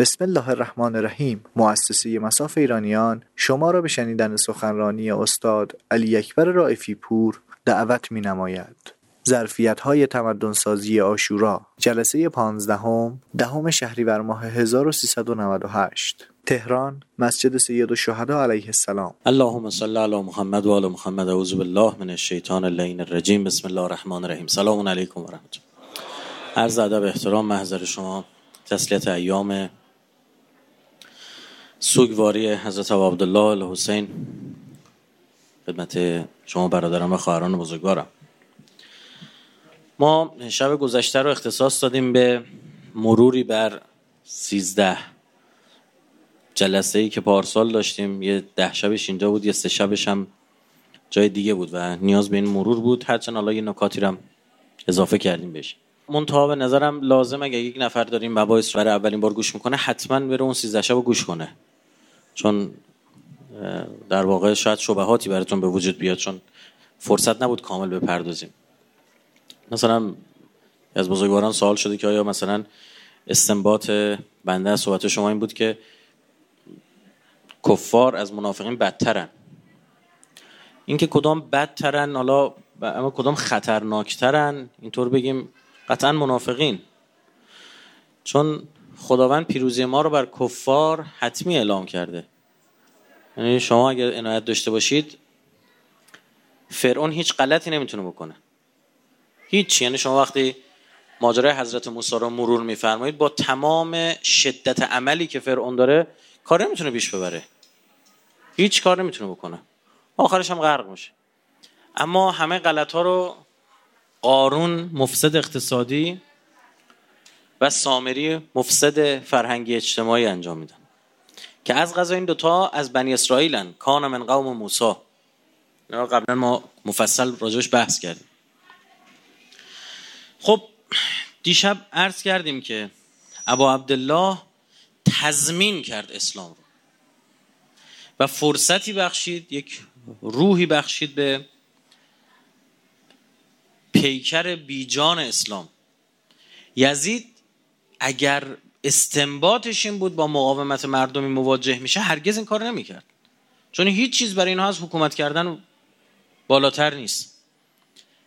بسم الله الرحمن الرحیم مؤسسه مساف ایرانیان شما را به شنیدن سخنرانی استاد علی اکبر رائفی پور دعوت می نماید. ظرفیت های تمدن سازی آشورا جلسه پانزدهم دهم شهریور ماه 1398 تهران مسجد سید الشهدا علیه السلام. اللهم صل علی محمد و آل محمد اعوذ بالله من الشیطان اللعین الرجیم. بسم الله الرحمن الرحیم. سلام علیکم و رحمت عرض ادب احترام محضر شما تسلیت ایام سوگواری حضرت عبدالله الحسین خدمت شما برادران و خواهران بزرگوارم. ما شب گذشته رو اختصاص دادیم به مروری بر سیزده جلسه ای که پارسال داشتیم. یه ده شبش اینجا بود یه سه شبش هم جای دیگه بود و نیاز به این مرور بود. هرچند حالا یه نکاتی هم اضافه کردیم بهش. منتها به نظرم لازم اگه یک نفر داریم مباحث برای اولین بار گوش می‌کنه حتما بره اون 13 شب گوش کنه. چون در واقع شاید شبهاتی براتون به وجود بیاد چون فرصت نبود کامل بپردازیم. مثلا از بزرگواران سوال شده که آیا مثلا استنباط بنده از صحبت شما این بود که کفار از منافقین بدترن؟ اینکه کدام بدترن حالا اما کدام خطرناکترن اینطور بگیم قطعا منافقین. چون خداوند پیروزی ما رو بر کفار حتمی اعلام کرده. یعنی شما اگر عنایت داشته باشید فرعون هیچ غلطی نمی‌تونه بکنه. هیچ. یعنی شما وقتی ماجرای حضرت موسی رو مرور میفرمایید با تمام شدت عملی که فرعون داره کار نمی‌تونه پیش ببره. هیچ کار نمی‌تونه بکنه. آخرش هم غرق میشه. اما همه غلط ها رو قارون مفسد اقتصادی و سامری مفسد فرهنگی اجتماعی انجام میدن که از غذا این دوتا از بنی اسرائیلن. کان من قوم موسی. قبلا ما مفصل راجبش بحث کردیم. خب دیشب عرض کردیم که ابا عبدالله تضمین کرد اسلام رو. و فرصتی بخشید یک روحی بخشید به پیکر بیجان اسلام. یزید اگر استنباطش این بود با مقاومت مردمی مواجه میشه هرگز این کار نمی‌کرد. چون هیچ چیز برای اینها از حکومت کردن بالاتر نیست.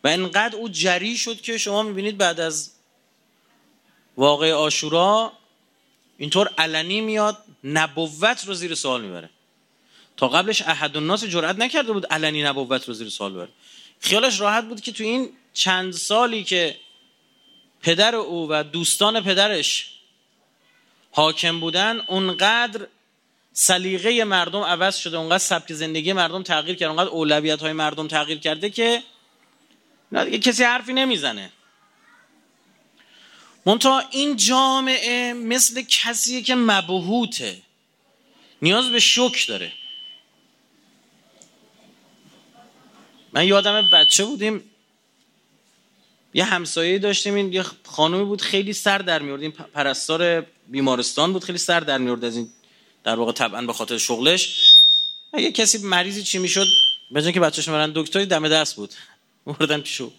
و انقدر او جری شد که شما می‌بینید بعد از واقع آشورا اینطور علنی میاد نبوت رو زیر سوال می‌بره. تا قبلش احد الناس جرئت نکرده بود علنی نبوت رو زیر سوال بره خیالش راحت بود که تو این چند سالی که پدر او و دوستان پدرش حاکم بودن اونقدر سلیقه مردم عوض شده اونقدر سبک زندگی مردم تغییر کرده اونقدر اولویت های مردم تغییر کرده که دیگه کسی حرفی نمی‌زنه. منتها این جامعه مثل کسیه که مبهوته. نیاز به شک داره. من یادم بچه بودیم یه همسایه داشتیم این یه خانومی بود خیلی سر در میورد این پرستار بیمارستان بود خیلی سر در میورد از این در واقع طبعا به خاطر شغلش. یه کسی مریضی چی می‌شد؟ به که بچه‌ش برن دکتری دم دست بود. مردن پیشو.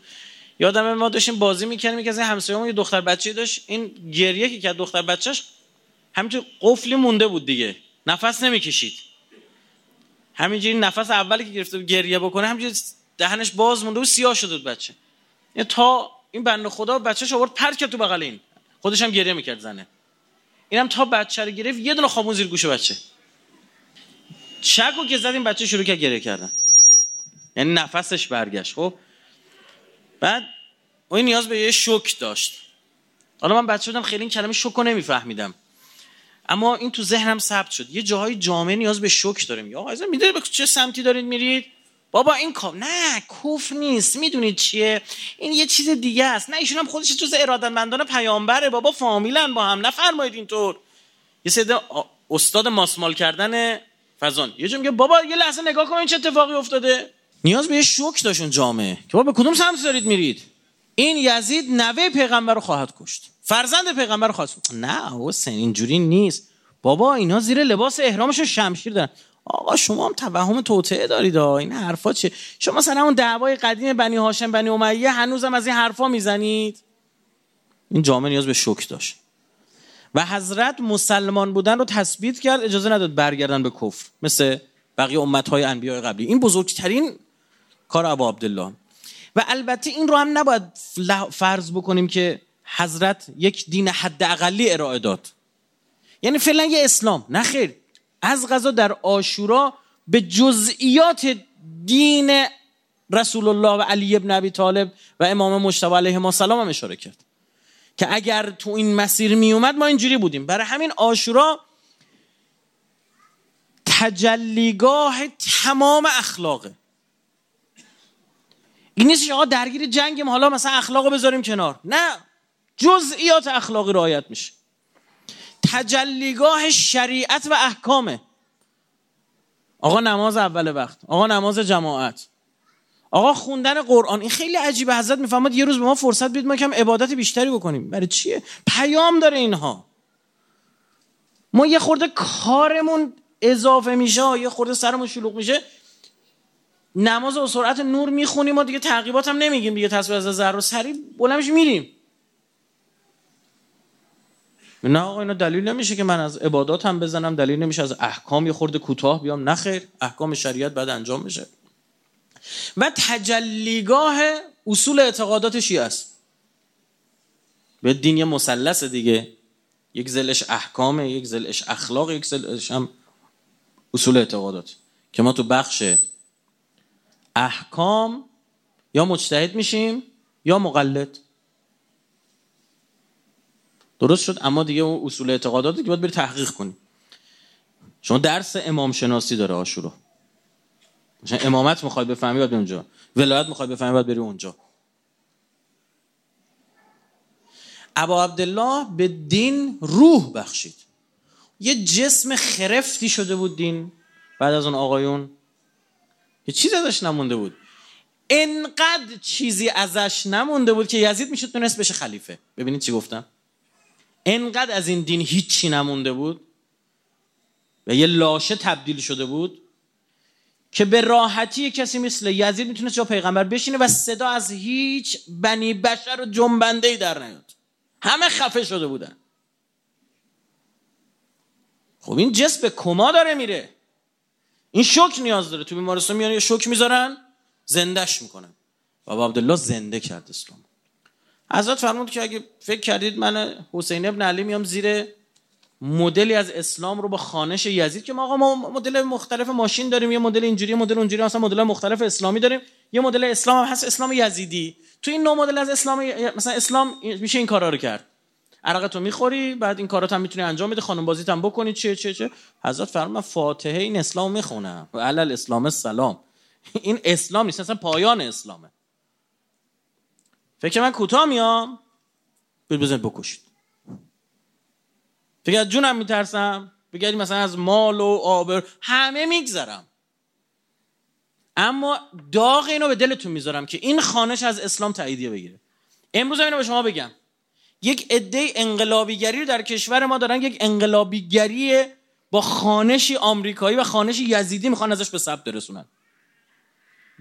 یادم ما داشتیم بازی می‌کنیم که از این همسایه‌مون یه دختر بچه داشت. این گریه که کرد دختر بچهش همینجور قفلی مونده بود دیگه. نفس نمی‌کشید. همینجوری نفس اولی که گرفته گریه بکنه همینجوری دهنش باز مونده و سیاه شده بود بچه. یعنی تا این بنده خدا بچه‌ش آورد پرت کرد تو بغل این. خودش هم گریه می‌کرد زنه. اینم تا بچه رو گرفت یه دونه خامون زیر گوش بچه. چکو که زدیم بچه شروع کرد گریه کردن. یعنی نفسش برگشت خب؟ بعد اون نیاز به یه شوک داشت. حالا من بچه بودم خیلی این کلمه شوک رو نمیفهمیدم. اما این تو ذهنم ثبت شد. یه جاهای جامعه نیاز به شوک داریم یا آقا می‌دونید به چه سمتی دارید میرید؟ بابا این کار نه کوف نیست. می‌دونید چیه؟ این یه چیز دیگه است. نه ایشون هم خودش جز ارادتمندان پیامبره. بابا فامیلن با هم. نفرمایید اینطور. یه سید استاد ماسمال کردن فزان یه جا میگه بابا یه لحظه نگاه کن این چه اتفاقی افتاده؟ نیاز به یه شوک داشتون جامعه. که بابا به کدوم سمت دارید میرید؟ این یزید نوه پیغمبر رو خواهد کشت. فرزند پیغمبر رو خواهد نه حسین اینجوری نیست. بابا اینا زیر لباس احرامشون شمشیر دارن. آقا شما هم توهم توطعه دارید این حرفا چه؟ شما مثلا اون دعوای قدیم بنی هاشم بنی امیه هنوزم از این حرفا می‌زنید؟ این جامعه نیاز به شوک داشت. و حضرت مسلمان بودن رو تثبیت کرد اجازه نداد برگردن به کفر مثل بقیه امتهای انبیاء قبلی. این بزرگترین کار ابا عبدالله. و البته این رو هم نباید فرض بکنیم که حضرت یک دین حد اقلی ارائه داد. یعنی فعلا یه اسلام. نه خیر. از غذا در آشورا به جزئیات دین رسول الله و علی ابن ابی طالب و امام مجتبی علیه السلام هم اشاره کرد. که اگر تو این مسیر می اومد ما اینجوری بودیم. برای همین آشورا تجلیگاه تمام اخلاقه. این نیست آقا درگیر جنگیم حالا مثلا اخلاق بذاریم کنار. نه جزئیات اخلاقی رعایت میشه. تجلیگاه شریعت و احکامه. آقا نماز اول وقت آقا نماز جماعت. آقا خوندن قرآن این خیلی عجیبه. حضرت می‌فهمد یه روز به ما فرصت بدید ما کم عبادت بیشتری بکنیم. برای چیه؟ پیام داره اینها. ما یه خورده کارمون اضافه میشه یه خورده سرمون شلوغ میشه. نماز و سرعت نور می‌خونیم و دیگه تعقیبات هم نمیگیم دیگه تصویر از ذره سری بلندش میریم. نه آقا اینا دلیل نمیشه که من از عبادات هم بزنم دلیل نمیشه از احکام یه خورده کوتاه بیام. نخیر احکام شریعت بعد انجام میشه. و تجلیگاه اصول اعتقادات شیعه است. به دین یه مثلث دیگه. یک زلش احکامه یک زلش اخلاق یک زلش هم اصول اعتقادات. که ما تو بخش احکام یا مجتهد میشیم یا مقلد. درست شد اما دیگه اون اصول اعتقاداتی که باید بری تحقیق کنی. شما درس امام شناسی داره آشورا. مثلا امامت می‌خوای بفهمی باید اونجا. ولایت می‌خوای بفهمی باید بری اونجا. ابا عبدالله به دین روح بخشید. یه جسم خرفتی شده بود دین بعد از اون آقایون. یه چیز ازش نمونده بود. انقدر چیزی ازش نمونده بود که یزید می‌شد تونست بشه خلیفه. ببینید چی گفتم؟ انقدر از این دین هیچی نمونده بود و یه لاشه تبدیل شده بود که به راحتی کسی مثل یزید می‌تونست جا پیغمبر بشینه و صدا از هیچ بنی بشر و جنبنده در نیاد. همه خفه شده بودن. خب این جسم به کما داره میره. این شوک نیاز داره. تو بیمارستان میان یه شوک می‌ذارن زندش می‌کنن. بابا عبدالله زنده کرد اسلام. حضرت فرمود که اگه فکر کردید من حسین ابن علی میام زیر مدلی از اسلام رو با خانش یزید که ما آقا ما مدل مختلف ماشین داریم یه مدل اینجوری مدل اونجوری مثلا مدل مختلف اسلامی داریم یه مدل اسلام هم هست اسلام یزیدی. تو این نوع مدل از اسلام مثلا اسلام میشه این کارا رو کرد. عرقتو می‌خوری بعد این کارات هم می‌تونی انجام بده خانم بازیت هم بکنی چه چه چه. حضرت فرمان فاتحه این اسلام می‌خونم. و علل اسلام السلام. این اسلام نیست اصلا پایان اسلامه. فکر من کوتاه میام. برید بزنید بکشید. فکر از جونم میترسم. بگردی مثلا از مال و آبر. همه میگذرم. اما داغ اینو به دلتون می‌ذارم که این خانش از اسلام تاییدیه بگیره. امروز اینو به شما بگم. یک عده انقلابیگری رو در کشور ما دارن. یک انقلابیگری با خانشی آمریکایی و خانشی یزیدی می‌خوان ازش به ثبت برسونن.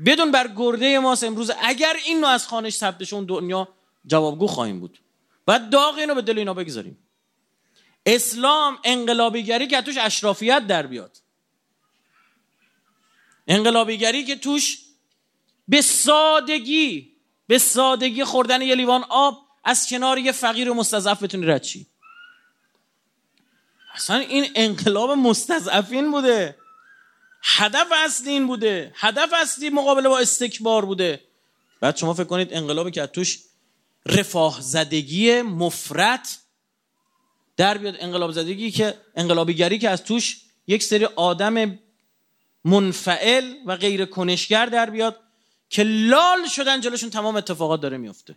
بدون بر گرده ماست امروز. اگر این نوع از خانش ثبت اون دنیا جوابگو خواهیم بود. بعد داغ اینو به دل اینا بگذاریم. اسلام انقلابیگری که توش اشرافیت در بیاد. انقلابیگری که توش به سادگی به سادگی خوردن یه لیوان آب از کنار یه فقیر و مستضعف بتونی رد چی اصلا این انقلاب مستضعفین بوده. هدف اصلی این بوده. هدف اصلی مقابله با استکبار بوده. بعد شما فکر کنید انقلابی که توش رفاه زدگی مفرت در بیاد. انقلاب زدگی که انقلابیگری که از توش یک سری آدم منفعل و غیر کنشگر در بیاد که لال شدن جلوشون تمام اتفاقات داره میفته.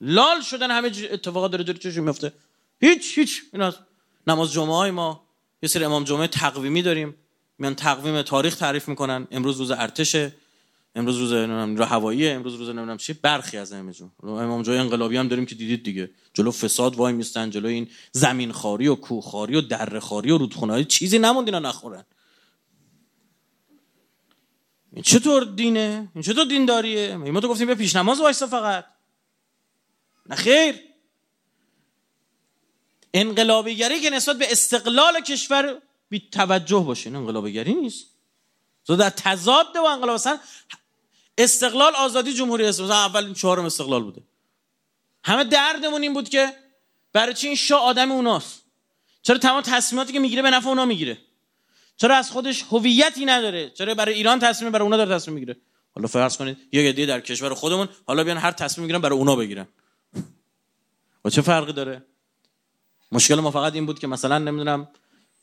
لال شدن همه اتفاقات داره جلوشون میفته. هیچ هیچ این نماز جمعه های ما. یه سری امام جمعه تقویمی داریم. میان تقویم تاریخ تعریف می‌کنن. امروز روز ارتشه امروز روز رو هواییه امروز روز نمی‌دونم چی. برخی از امجون امام جای انقلابی هم داریم که دیدید دیگه. جلو فساد وای میستن جلو این زمین خاری و کوه خاری و دره خاری و رودخونه‌ای چیزی نموند اینا نخورن. این چطور دینه؟ این چطور دینداریه؟ ما تو گفتیم به پیش نماز وایسا فقط. نه خیر. انقلابیگری که نسبت به استقلال کشور بی توجه باشه. این انقلابیگری نیست. تو در تضاد با انقلاب مثلا استقلال آزادی جمهوری اسلامی. اول چهارم استقلال بوده. همه دردمون این بود که برای چی این شاه آدم اوناست؟ چرا تمام تصمیماتی که می‌گیره به نفع اونا می‌گیره؟ چرا از خودش هویتی نداره؟ چرا برای ایران تصمیم برای اونا داره تصمیم می‌گیره؟ حالا فرض کنید یه گدی در کشور خودمون حالا بیان هر تصمیم می‌گیرن برای اونا بگیرن. و چه فرقی داره؟ مشکل ما فقط این بود که مثلا نمی‌دونم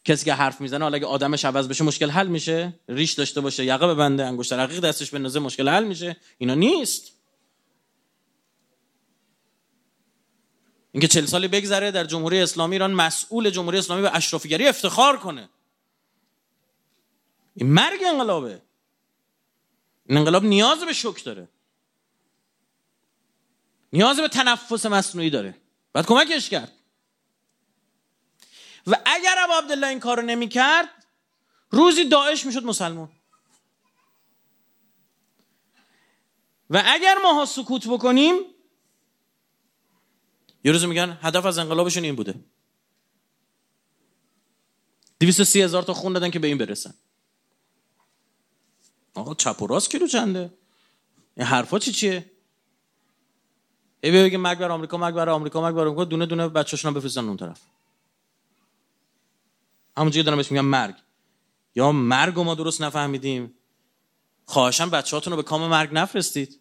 کسی که حرف می‌زنه حالا اگه آدمش عوض بشه مشکل حل میشه ریش داشته باشه یقه ببنده انگشت رقیق دستش بندازه مشکل حل میشه. اینا نیست. اینکه چل سالی بگذره در جمهوری اسلامی ایران مسئول جمهوری اسلامی به اشرافیگری افتخار کنه. این مرگ انقلابه. این انقلاب نیاز به شک داره. نیاز به تنفس مصنوعی داره. باید کمکش کرد. اگر ابو عبدالله این کارو نمی‌کرد روزی داعش می‌شد مسلمان. و اگر ماها سکوت بکنیم یه روز میگن هدف از انقلابشون این بوده. سی هزار تا خون دادن که به این برسن. آقا چپ و راست کیلو چنده؟ این حرفا چی چیه؟ ای بگه مرگ بر آمریکا مرگ بر آمریکا مرگ بر آمریکا. دونه دونه بچه‌شون بفرستن اون طرف. همونجوری دارم بهش میگم مرگ. یا مرگ ما درست نفهمیدیم. خواهشم بچه رو به کام مرگ نفرستید.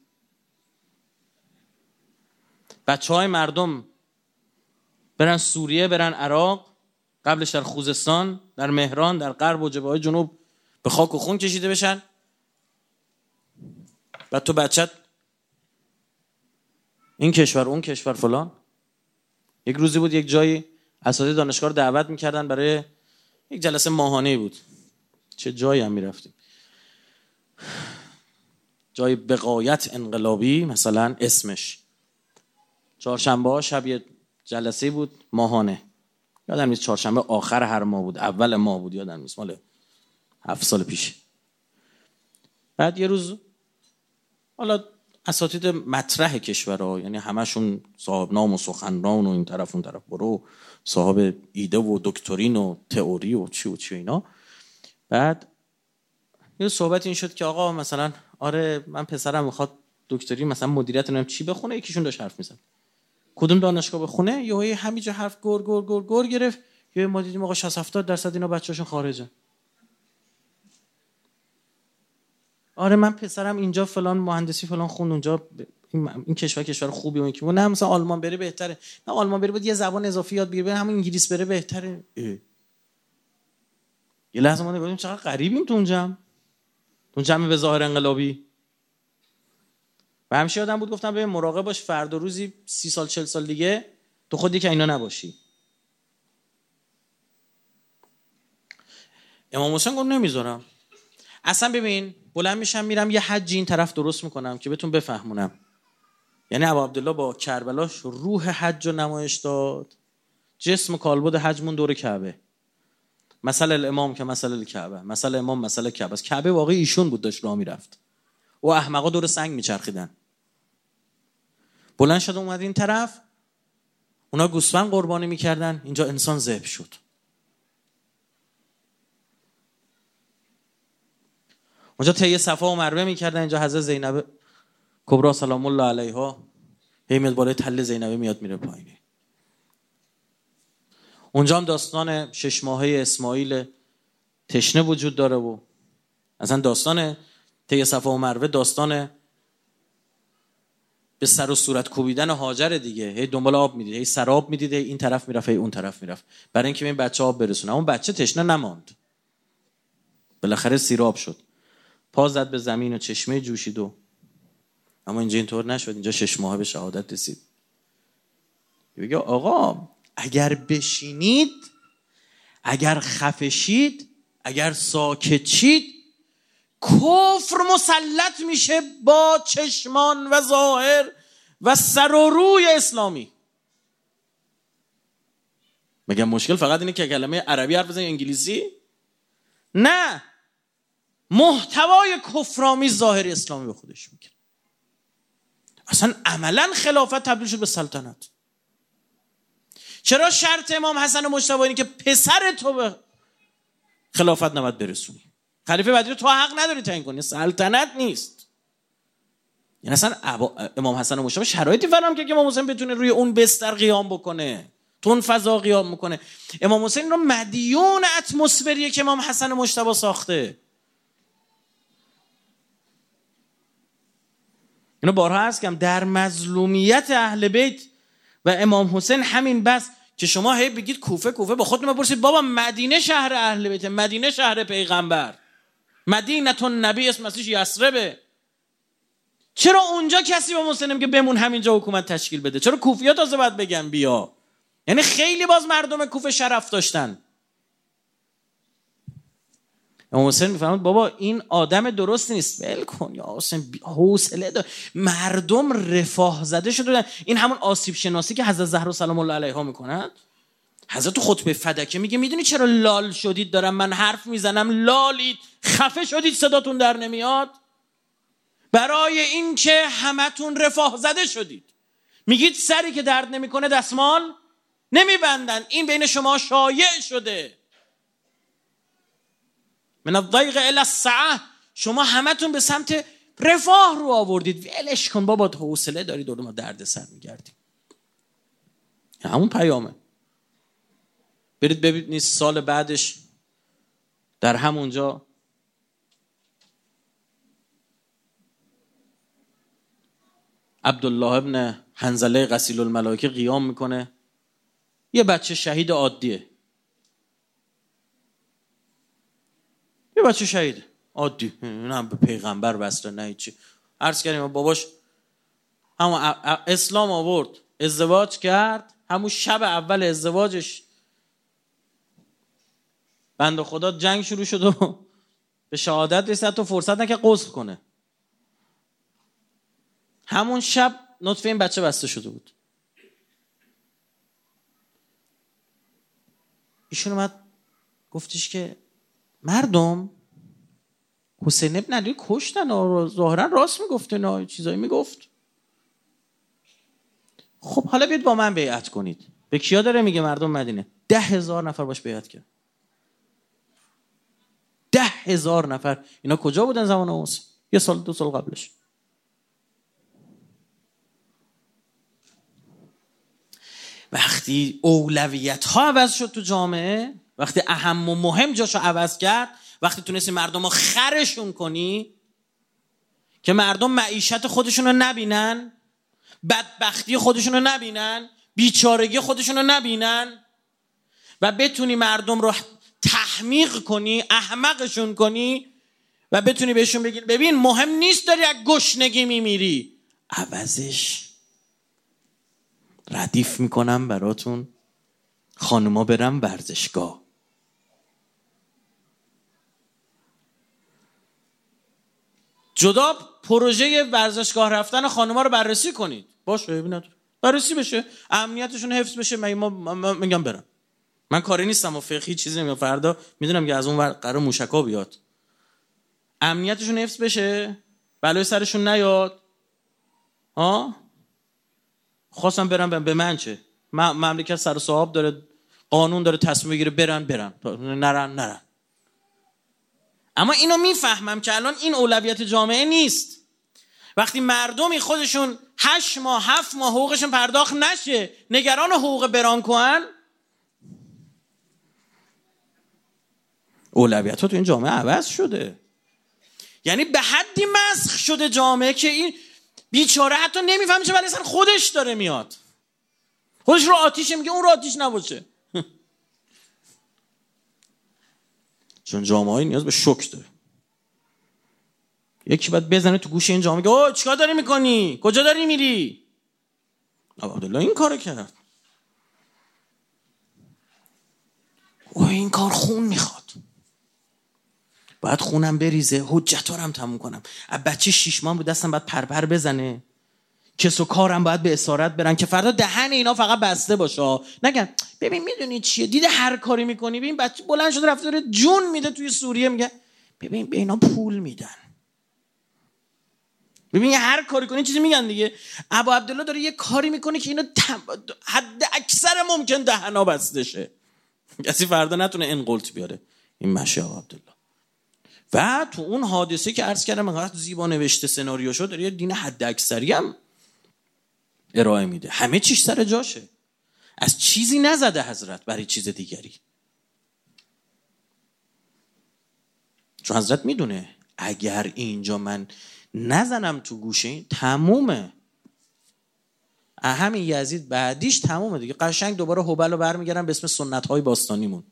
بچه های مردم برن سوریه برن عراق قبلش در خوزستان در مهران در غرب و جبهه جنوب به خاک و خون کشیده بشن. بعد تو بچت این کشور اون کشور فلان. یک روزی بود یک جایی اساتید دانشگاه رو دعوت می‌کردن برای یک جلسه ماهانه بود. چه جایی هم می‌رفتیم. جای بقایت انقلابی مثلا اسمش. چهارشنبه ها شب یه جلسه بود ماهانه. یادم نیست چهارشنبه آخر هر ماه بود اول ماه بود یادم نیست. مال هفت سال پیش. بعد یه روز حالا اساتید مطرح کشورها یعنی همشون صاحب نام و سخنران و این طرف اون طرف برو. صاحب ایده و دکترین و تئوری و چی و چی اینا. بعد یه صحبت این شد که آقا مثلا آره من پسرم می‌خواد دکتری مثلا مدیریت نمیم چی بخونه یکیشون داشت حرف می‌زد. کدوم دانشگاه بخونه؟ یه همینجا حرف گر گر گر گر گرفت. یه ما دیدیم آقا 60 70 درصد اینا بچه‌شون خارجه. آره من پسرم اینجا فلان مهندسی فلان خوند اونجا این, کشور کشور خوبی اون که نه مثلا آلمان بره بهتره. نه آلمان بره بود یه زبان اضافی یاد بگیره همون انگلیس بره بهتره. یه لحظه ما نگاهیم چقدر غریبیم تو اونجا تو جمع به ظاهر انقلابی. و همیشه آدم بود گفتم به مراقب باش فرد و روزی سی سال چل سال دیگه تو خودی که اینا نباشی. امام حسین گفت نمی‌ذارم. اصلا ببین بلند میشم میرم یه حجی این طرف درست می‌کنم که بهتون بفهمونم. یعنی ابو عبدالله با کربلاش روح حج و نمایش داد. جسم کالبد حجمون دور کعبه. مثل الامام که مثل الکعبه. مثل امام مثل کعبه. است کعبه واقعی ایشون بود داشت راه می‌رفت و احمقا دور سنگ میچرخیدن. بلند شد اومد این طرف. اونا گوسفند قربانی می‌کردن. اینجا انسان ذبح شد. اونجا طی صفا و مروه می‌کردن. اینجا حضرت زینب کبرا سلام الله علیها. هی میاد بالای تل زینبه میاد میره پایینه اونجا هم داستان شش ماهه اسماعیل تشنه وجود داره و اصلا داستان طی صفا و مروه داستان به سر و صورت کوبیدن هاجر دیگه. هی دنبال آب می‌دید هی سراب می‌دید هی این طرف می‌رفت هی اون طرف می‌رفت. برای اینکه این بچه آب برسونه. اون بچه تشنه نماند. بالاخره سیراب شد. پا زد به زمین و چشمه جوشید و اما اینجا اینطور نشد. اینجا شش ماه به شهادت رسید. بگه آقا اگر بشینید اگر خفشید اگر ساکت شید کفر مسلط میشه با چشمان و ظاهر و سر و روی اسلامی. مگه مشکل فقط اینه که کلمه عربی حرف بزنی انگلیسی؟ نه. محتوای کفرامی ظاهر اسلامی به خودش می‌گیره اصلا عملا خلافت تبدیل شد به سلطنت. چرا شرط امام حسن مجتبی اینه که پسر تو به خلافت نباید برسونی؟ خلیفه بعدی تو حق نداری تعیین کنی. سلطنت نیست. یعنی اصلا امام حسن مجتبی شرایطی فراهم که امام حسین بتونه روی اون بستر قیام بکنه. تو اون فضا قیام می‌کنه امام حسین رو مدیون اتمسفریه که امام حسن مجتبی ساخته. اینو بارها هست کم در مظلومیت اهل بیت و امام حسین همین بس که شما هی بگید کوفه کوفه با خودتون بپرسید بابا مدینه شهر اهل بیت مدینه شهر پیغمبر. مدینه نبی اسم مسیح یسربه چرا اونجا کسی با مسلم که بمون همینجا حکومت تشکیل بده؟ چرا کوفیا تازه باید بگن بیا؟ یعنی خیلی باز مردم کوفه شرف داشتن. امام حسین می‌فهمد بابا این آدم درست نیست. ول کن یا حسین حوصله دار. مردم رفاه زده شده این همون آسیب شناسی که حضرت زهرا سلام الله علیها می‌کنند حضرت خطبه فدکه میگه می‌دونی چرا لال شدید دارم؟ من حرف می‌زنم لالید خفه شدید صداتون در نمیاد. برای اینکه همتون رفاه زده شدید. میگید سری که درد نمی‌کنه دستمال نمیبندن. این بین شما شایع شده. من الضیق الى السعه شما همتون به سمت رفاه رو آوردید. ولش کن بابا حوصله داری دور ما درد سر میگردیم همون پیامه. برید ببینید سال بعدش در همونجا عبدالله ابن حنزله غسیل الملائکه قیام می‌کنه. یه بچه شهید عادیه. یه بچه شهیده عادی. هم به پیغمبر بسته نه چی عرض کردیم باباش همون اسلام آورد. ازدواج کرد. همون شب اول ازدواجش بند خدا جنگ شروع شد و به شهادت رسید. تو فرصت نکه قصد کنه. همون شب نطفه این بچه بسته شده بود. ایشون اومد گفتش که مردم حسین ابن علی کشتن ظاهرا راست می‌گفته نه چیزایی می‌گفت. خب حالا بیاید با من بیعت کنید. به کیا داره میگه مردم مدینه؟ ده هزار نفر باش بیعت کرد. ده هزار نفر. اینا کجا بودن زمان اوس؟ یه سال دو سال قبلش. وقتی اولویت ها عوض شد تو جامعه وقتی اهم و مهم جاشو عوض کرد وقتی تونستی مردم رو خرشون کنی که مردم معیشت خودشون رو نبینن بدبختی خودشون رو نبینن بیچارگی خودشون رو نبینن و بتونی مردم رو تحمیق کنی احمقشون کنی و بتونی بهشون بگی ببین مهم نیست داری از گشنگی میمیری. عوضش. ردیف می‌کنم براتون. خانوما برم ورزشگاه. جدا پروژه ورزشگاه رفتن خانوما رو بررسی کنید. باشه ببینید بررسی بشه. امنیتشون حفظ بشه. ما میگم برم. من کاری نیستم و فقهی چیزی نمیگم فردا می‌دونم که از اون قرار موشکا بیاد. امنیتشون حفظ بشه. بلای سرشون نیاد. ها؟ خواستم برم به من چه؟ مملکت سر صاحب داره قانون داره تصمیم بگیره برن برن. نرن نرن. اما اینو می‌فهمم که الان این اولویت جامعه نیست. وقتی مردمی خودشون هشت ماه هفت ماه حقوقشون پرداخت نشه نگران حقوق برانکوان اولویت ها تو این جامعه عوض شده. یعنی به حدی مسخ شده جامعه که این بیچاره حتی نمی‌فهمه چه ولی خودش داره میاد. خودش رو آتیشه میگه اون رو آتیش نباشه. چون جامعه نیاز به شک داره. یکی باید بزنه تو گوش این جامعه که اوه چیکار داری می‌کنی؟ کجا داری میری عبدالله این کارو کرد. او این کار خون می‌خواد. باید خونم بریزه حجتارم تموم کنم. از بچه شیش ماه بود دستم باید پرپر بزنه. کس و کارم باید به اسارت برن که فردا دهن اینا فقط بسته باشه. نگن ببین می‌دونی چیه؟ دیده هر کاری می‌کنی ببین بچه بلند شده رفته داره جون میده توی سوریه میگه ببین به اینا پول میدن. ببین هر کاری کنی چیزی میگن دیگه. ابو عبدالله داره یه کاری می‌کنه که اینو حد اکثر ممکن دهنا بسته شه. کسی فردا نتونه این قلت بیاره. این مشه ابو عبدالله. و تو اون حادثه که عرض کردم زیبا نوشته سناریو شد داره یه دین حد اکثری هم ارائه میده. همه چیش سر جاشه. از چیزی نزده حضرت برای چیز دیگری. چون حضرت می‌دونه اگر اینجا من نزنم تو گوشه این تمومه. همین یزید بعدیش تمومه دیگه. قشنگ دوباره هبل رو برمیگردن به اسم سنت های باستانیمون.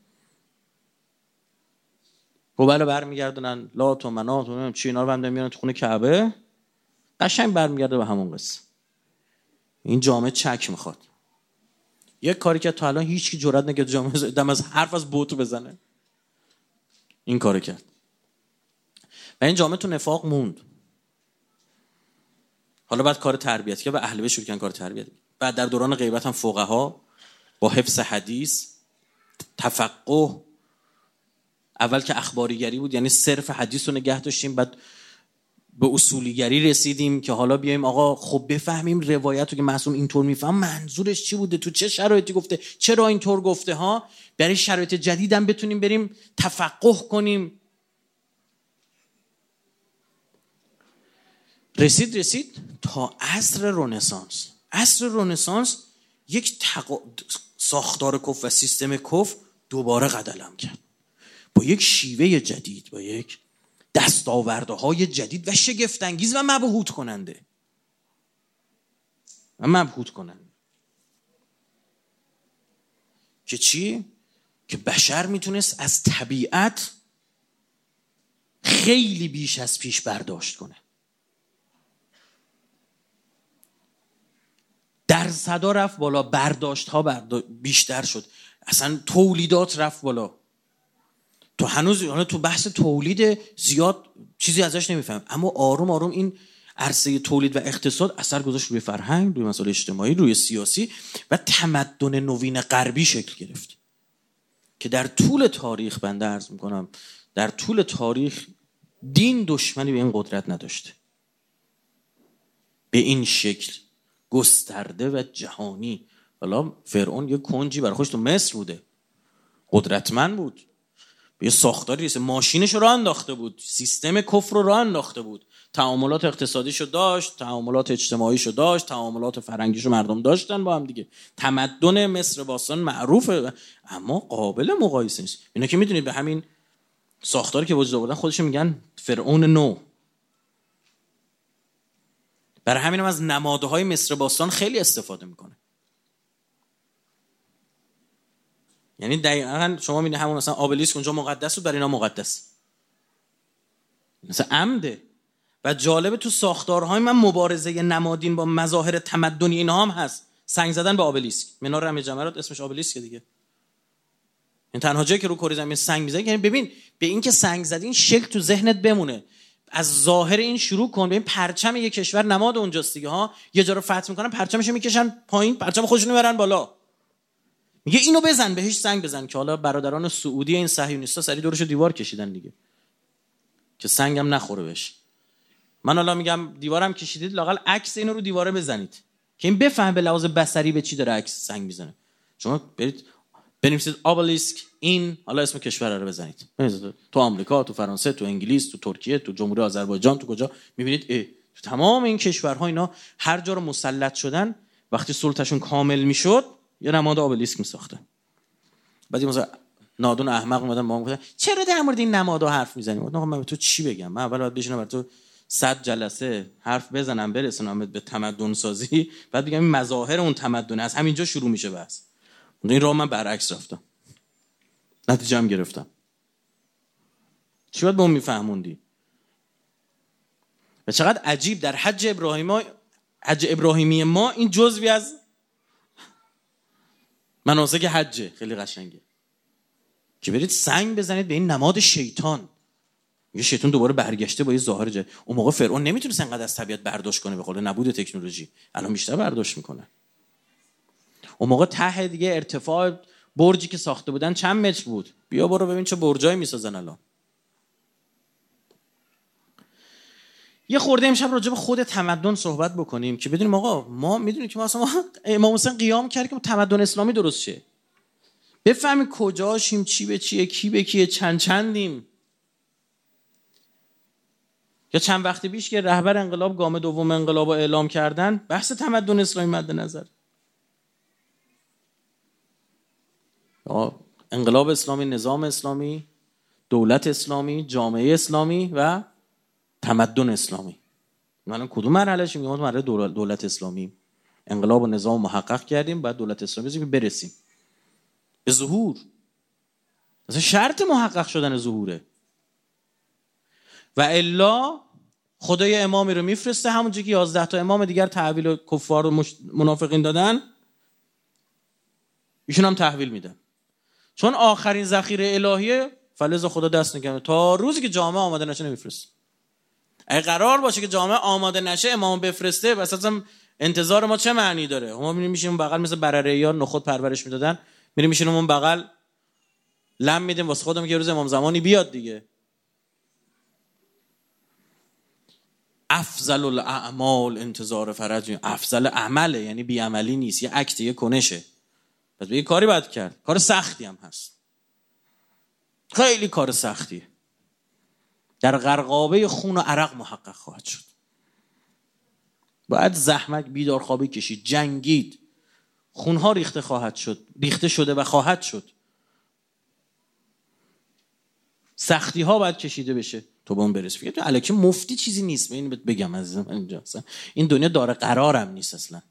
هبل رو برمیگردونن. لات و منات و چی اینا رو میارن تو خونه کعبه. قشنگ برمیگرده به همون قصه. این جامعه چک می‌خواد. یک کاری که تا الان هیچ کی جرئت نکرد جامعه دم از حرف از بوت بزنه. این کارو کرد. و این جامعه تو نفاق موند. حالا بعد کار تربیت که و اهل شروع کردن کار تربیت بعد در دوران غیبت هم فقها با حفظ حدیث تفقه اول که اخباریگری بود یعنی صرف حدیث رو نگه داشتیم بعد به اصولیگری رسیدیم که حالا بیایم آقا خب بفهمیم روایت رو که معصوم اینطور میفهم. منظورش چی بوده؟ تو چه شرایطی گفته؟ چرا اینطور گفته ها؟ برای شرایط جدیدم بتونیم بریم تفقه کنیم. رسید رسید تا عصر رونسانس عصر رونسانس یک تق... ساختار کف و سیستم کف دوباره قدلم کرد. با یک شیوه جدید با یک دستاورده های جدید و شگفتانگیز و مبهوت کننده. و مبهوت کننده. که چی؟ که بشر می‌تونست از طبیعت خیلی بیش از پیش برداشت کنه. در صدا رفت بالا برداشت ها بیشتر شد. اصلا تولیدات رفت بالا. تو هنوز تو بحث تولید زیاد چیزی ازش نمیفهم اما آروم آروم این عرصه تولید و اقتصاد اثر گذاشت روی فرهنگ روی مسائل اجتماعی روی سیاسی و تمدن نوین غربی شکل گرفت. که در طول تاریخ بنده ارز می‌کنم در طول تاریخ دین دشمنی به این قدرت نداشته. به این شکل گسترده و جهانی. حالا فرعون یه کنجی برای خوش تو مصر بوده. قدرتمند بود. یه ساختاری رسه ماشینش رو انداخته بود. سیستم کفر رو راه انداخته بود. تعاملات اقتصادیشو داشت تعاملات اجتماعیشو داشت تعاملات فرنگیشو مردم داشتن با هم دیگه. تمدن مصر باستان معروفه. اما قابل مقایسه نیست. اینا که می‌دونید به همین ساختاری که وجود آوردن خودش میگن فرعون نو. برای همین هم از نمادهای مصر باستان خیلی استفاده می‌کنه. یعنی دقیقا شما می‌دید همون مثلا آبلیسک اونجا مقدس بود برای اینا مقدس. مثلا عمده. و جالب تو ساختارهای من مبارزه نمادین با مظاهر تمدنی اینا هم هست. سنگ زدن به آبلیسک منار رمی جمرات اسمش آبلیسک دیگه. این تنها جایی که رو کره زمین سنگ می‌زنی یعنی ببین به این که سنگ زدی این شکل تو ذهنت بمونه. از ظاهر این شروع کن. ببین پرچم یه کشور نماد اونجاست دیگه ها. یه جا رو فتح می‌کنن پرچمش می‌کشن پایین پرچم خودشونو می‌برن بالا. میگه اینو بزن بهش سنگ بزن که حالا برادران سعودی این صهیونیستا سری دورش دیوار کشیدن دیگه. که سنگم نخوره بهش. من حالا میگم دیوارم کشیدید لاقل عکس اینو رو دیواره بزنید. که این بفهم به لحاظ بصری به چی داره عکس سنگ می‌زنه. شما برید بنویسید آبلیسک این حالا اسم کشور رو بزنید. تو آمریکا تو فرانسه تو انگلیس تو ترکیه تو جمهوری آذربایجان تو کجا؟ می‌بینید ای تو تمام این کشورها اینا هر جا رو مسلط شدن وقتی سلطهشون کامل می‌شد یه نماد آبلیسک میساختن بعد مثلا نادون احمق اومدن با گفتن چرا در مورد این نمادها حرف می‌زنی؟ من به تو چی بگم؟ من اول باید بشینم برای تو صد جلسه حرف بزنم برسونم به تمدن سازی. بعد بگم این مظاهر اون تمدن از همینجا شروع میشه بس این راه من برعکس رفتم. نتیجه هم گرفتم. چی باید به اون میفهموندی؟ و چقدر عجیب در حج ابراهیم حج ابراهیمی ما این جزوی از مناسک حجه. خیلی قشنگه. که برید سنگ بزنید به این نماد شیطان. یه شیطان دوباره برگشته با یه ظاهر جه. اون موقع فرعون نمی‌تونه انقدر از طبیعت برداشت کنه به قول نبود تکنولوژی. الان بیشتر برداشت می‌کنه. اون موقع ته دیگه ارتفاع برجی که ساخته بودن چند متر بود؟ بیا برو ببین چه برجایی می‌سازن الان. یه خورده امشب راجع به خود تمدن صحبت بکنیم که بدونیم آقا ما می‌دونیم که ما اصلا امام حسین قیام کرد که تمدن اسلامی درست شه. بفهمیم کجاشیم چی به چیه کی به کیه چند چندیم؟ یا چند وقتی پیش که رهبر انقلاب گام دوم انقلاب رو اعلام کردن بحث تمدن اسلامی مد نظر. انقلاب اسلامی نظام اسلامی دولت اسلامی جامعه اسلامی و تمدن اسلامی. الان کدوم مرحله شیم؟ ما مرحله دولت اسلامی. انقلاب و نظام محقق کردیم بعد دولت اسلامی برسیم. به ظهور. مثلا شرط محقق شدن ظهوره. و الا خدای امامی رو میفرسته همونجا که 11 تا امام دیگر تحویل کفار و منافقین دادن ایشون هم تحویل میدن چون آخرین ذخیره الهیه فلز خدا دست نکنه تا روزی که جامعه آماده نشه نمیفرست اگه قرار باشه که جامعه آماده نشه امام بفرسته بس انتظار ما چه معنی داره؟ ما میشیم بغل مثل برره یا نخود پرورش می‌دادن میریم میشینیم اون بغل لم میدیم واسه خودم که روز امام زمانی بیاد دیگه. افضل الاعمال انتظار فرج. افضل عمله یعنی بیعملی نیست یه عکت یه کنشه. پس یه کاری باید کرد. کار سختی هم هست. خیلی کار سختیه. در غرقابه خون و عرق محقق خواهد شد. باید زحمت بیدار خوابی کشید جنگید. خونها ریخته خواهد شد ریخته شده و خواهد شد. سختی ها باید کشیده بشه. تو به اون برسی. فکر الکی مفتی چیزی نیست. این بگم عزیزم اینجا این دنیا داره قرارم نیست اصلا.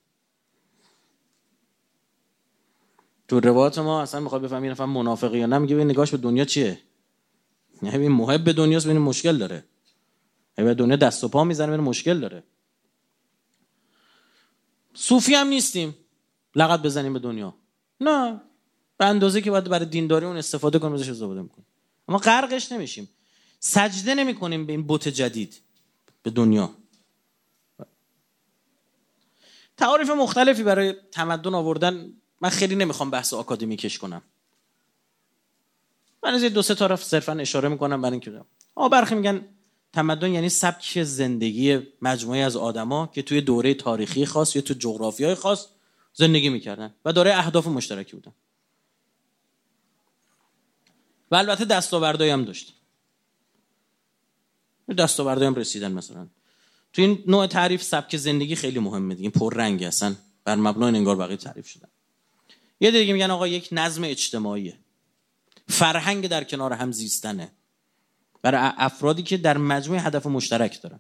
تو روایات ما اصلا می‌خواد بفهمی نفهم منافقی یا نه میگه نگاهش به دنیا چیه؟ یعنی محب دنیاست ببین مشکل داره. به دنیا دست و پا می‌زنه ببین مشکل داره. صوفی هم نیستیم. لغت بزنیم به دنیا. نه. به اندازه که باید برای دینداری اون استفاده کنیم ازش استفاده می‌کنیم. اما غرقش نمیشیم. سجده نمی کنیم به این بت جدید به دنیا. تعاریف مختلفی برای تمدن آوردن من خیلی نمی‌خوام بحث آکادمیکش کنم. من از دو سه طرف صرفا اشاره می‌کنم برای اینکه آ برخی میگن تمدن یعنی سبک زندگی مجموعه از آدما که توی دوره تاریخی خاص یا تو جغرافیای خاص زندگی می‌کردن و داره اهداف مشترکی بودن. و البته دستاوردهایی هم داشت. دستاوردهایی هم رسیدن مثلا. تو این نوع تعریف سبک زندگی خیلی مهمه این پر رنگ هستن بر مبنای انگار بقیه تعریف شدن یه دیگه میگن آقا یک نظم اجتماعیه. فرهنگ در کنار هم زیستنه. برای افرادی که در مجموع هدف مشترک دارن.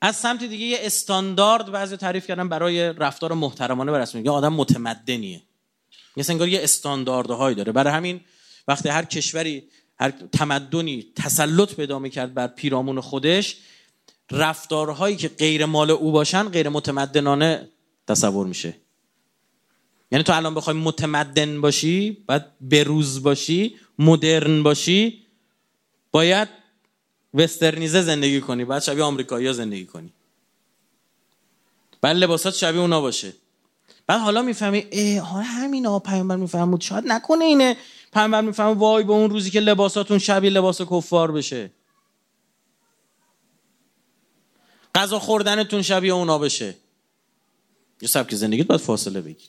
از سمت دیگه یه استاندارد بعضی تعریف کردن برای رفتار محترمانه و یه آدم متمدنیه. یه انگار یه استانداردهایی داره. برای همین وقتی هر کشوری هر تمدنی تسلط پیدا می‌کرد بر پیرامون خودش رفتارهایی که غیر مال او باشن غیر متمدنانه تصور میشه. یعنی تو الان بخوای متمدن باشی باید بروز باشی مدرن باشی باید وسترنیزه زندگی کنی باید شبیه آمریکایی زندگی کنی. بعد لباسات شبیه اونا باشه. بعد حالا می‌فهمی ای حالا همین ها پیامبر میفهمود شاید نکنه اینه. پیامبر می‌فهمه وای به اون روزی که لباساتون شبیه لباس کفار بشه. غذا خوردنتون شبیه اونا بشه. یه سبک زندگیت باید فاصله بگیر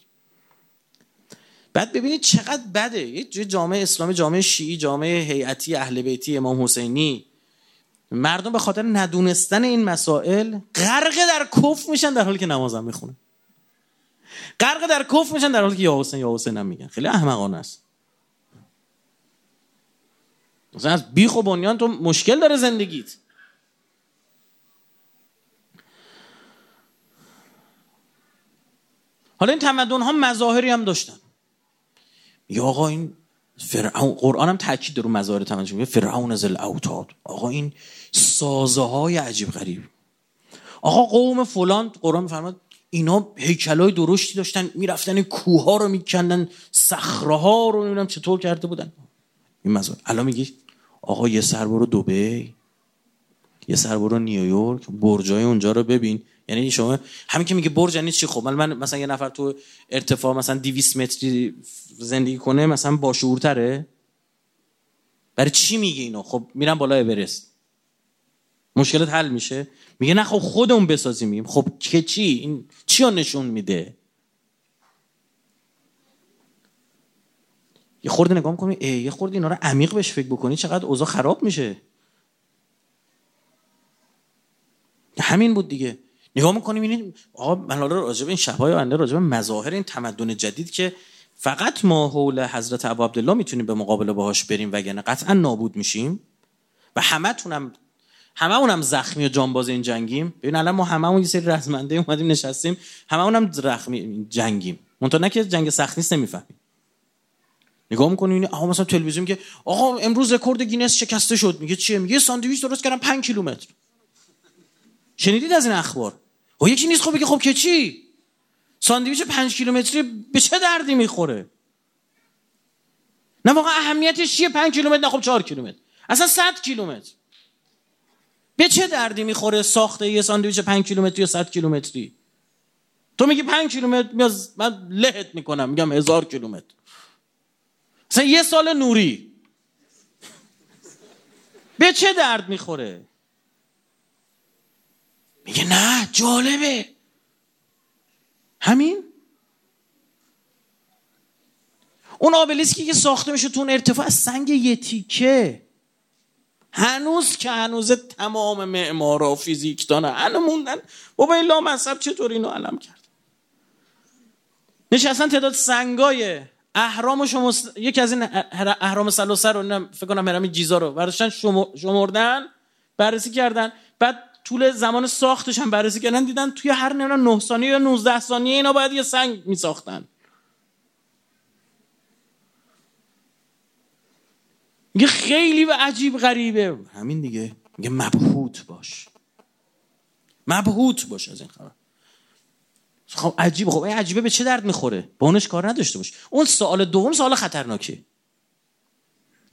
بعد ببینید چقدر بده. یه جامعه اسلامی جامعه شیعی جامعه هیئتی اهل بیتی امام حسینی. مردم به خاطر ندونستن این مسائل غرق در کف میشن در حالی که نمازم می‌خونن. غرق در کف میشن در حالی که یا حسین یا حسین هم میگن. خیلی احمقانه است. مثلا از بیخ و بنیان تو مشکل داره زندگیت. حالا این تمدن ها مظاهری هم داشتن. یا آقا این فرعون قرآن هم تاکید رو مظاهر تمدن فرعون از الاوتاد آقا این سازه های عجیب غریب. آقا قوم فلان قرآن میفرماد اینا هیکلای درشتی داشتن می‌رفتن کوه ها رو میکندن صخره ها رو نمی‌دونم چطور کرده بودن. این مزار الان میگی آقا یه سر برو دبی یه سر برو نیویورک برجای اونجا رو ببین. یعنی شما همین که میگه برج یعنی چی؟ خب من مثلا یه نفر تو ارتفاع مثلا 200 متری زندگی کنه مثلا با شعورتره؟ برای چی میگه اینو؟ خب میرم بالا اورست. مشکلت حل میشه. میگه نه خب خودمون بسازیم. خب که چی؟ این چی نشون میده؟ یه خورده نگاه می‌کنی یه خورده اینا رو عمیق بهش فکر بکنی چقدر اوضاع خراب میشه. همین بود دیگه. نگاه می‌کنیم این آقا من حالا راجع این شبهای آینده راجع مظاهر این تمدن جدید که فقط ما حول حضرت ابو عبدالله می‌تونیم به مقابله باهاش بریم وگرنه قطعا نابود میشیم و همه‌مونم همه‌مونم زخمی و جانباز این جنگیم. ببین الان ما همه اون یه سری رزمنده اومدیم نشستیم همه‌مونم زخمی جنگیم. منتها نه که جنگ سخت نیست نمی‌فهمیم. نگاه می‌کنی آقا مثلا تلویزیون که آقا امروز رکورد گینس شکسته شد. میگه چیه؟ میگه ساندویچ درست کردم 5 کیلومتر. شنیدید از این اخبار؟ و یکی نیست خب بگه خب که چی؟ ساندویچ 5 کیلومتری به چه دردی می‌خوره؟ نه واقعا اهمیتش چیه؟ 5 کیلومتر نه خب 4 کیلومتر. اصلا 100 کیلومتر. به چه دردی می‌خوره ساخته یه ساندویچ 5 کیلومتری یا 100 کیلومتری؟ تو میگی 5 کیلومتر من لهت می‌کنم میگم هزار کیلومتر. مثلا یه سال نوری. به چه درد می‌خوره؟ میگه نه جالبه. همین؟ اون آبلیسکی که ساخته میشه تو اون ارتفاع از سنگ یه تیکه. هنوز که هنوز تمام معمارا و فیزیکدانا هنوز موندن. بابا این لامصب چطور اینو علم کرد؟ نشستن تعداد سنگای اهرام شما یکی از این اهرام سلاسه رو فکر کنم هرم جیزا رو برداشتن شمردن بررسی کردن. بعد طول زمان ساختش هم بررسی کردن دیدن توی هر نمی‌دونم 9 ثانیه یا 19 ثانیه اینا باید یه سنگ می ساختن میگه خیلی و عجیب غریبه. همین دیگه. میگه مبهوت باش. مبهوت باش از این خبر. خب عجیب خب این عجیبه به چه درد می‌خوره؟ با اونش کار نداشته باش. اون سوال دوم سوال خطرناکه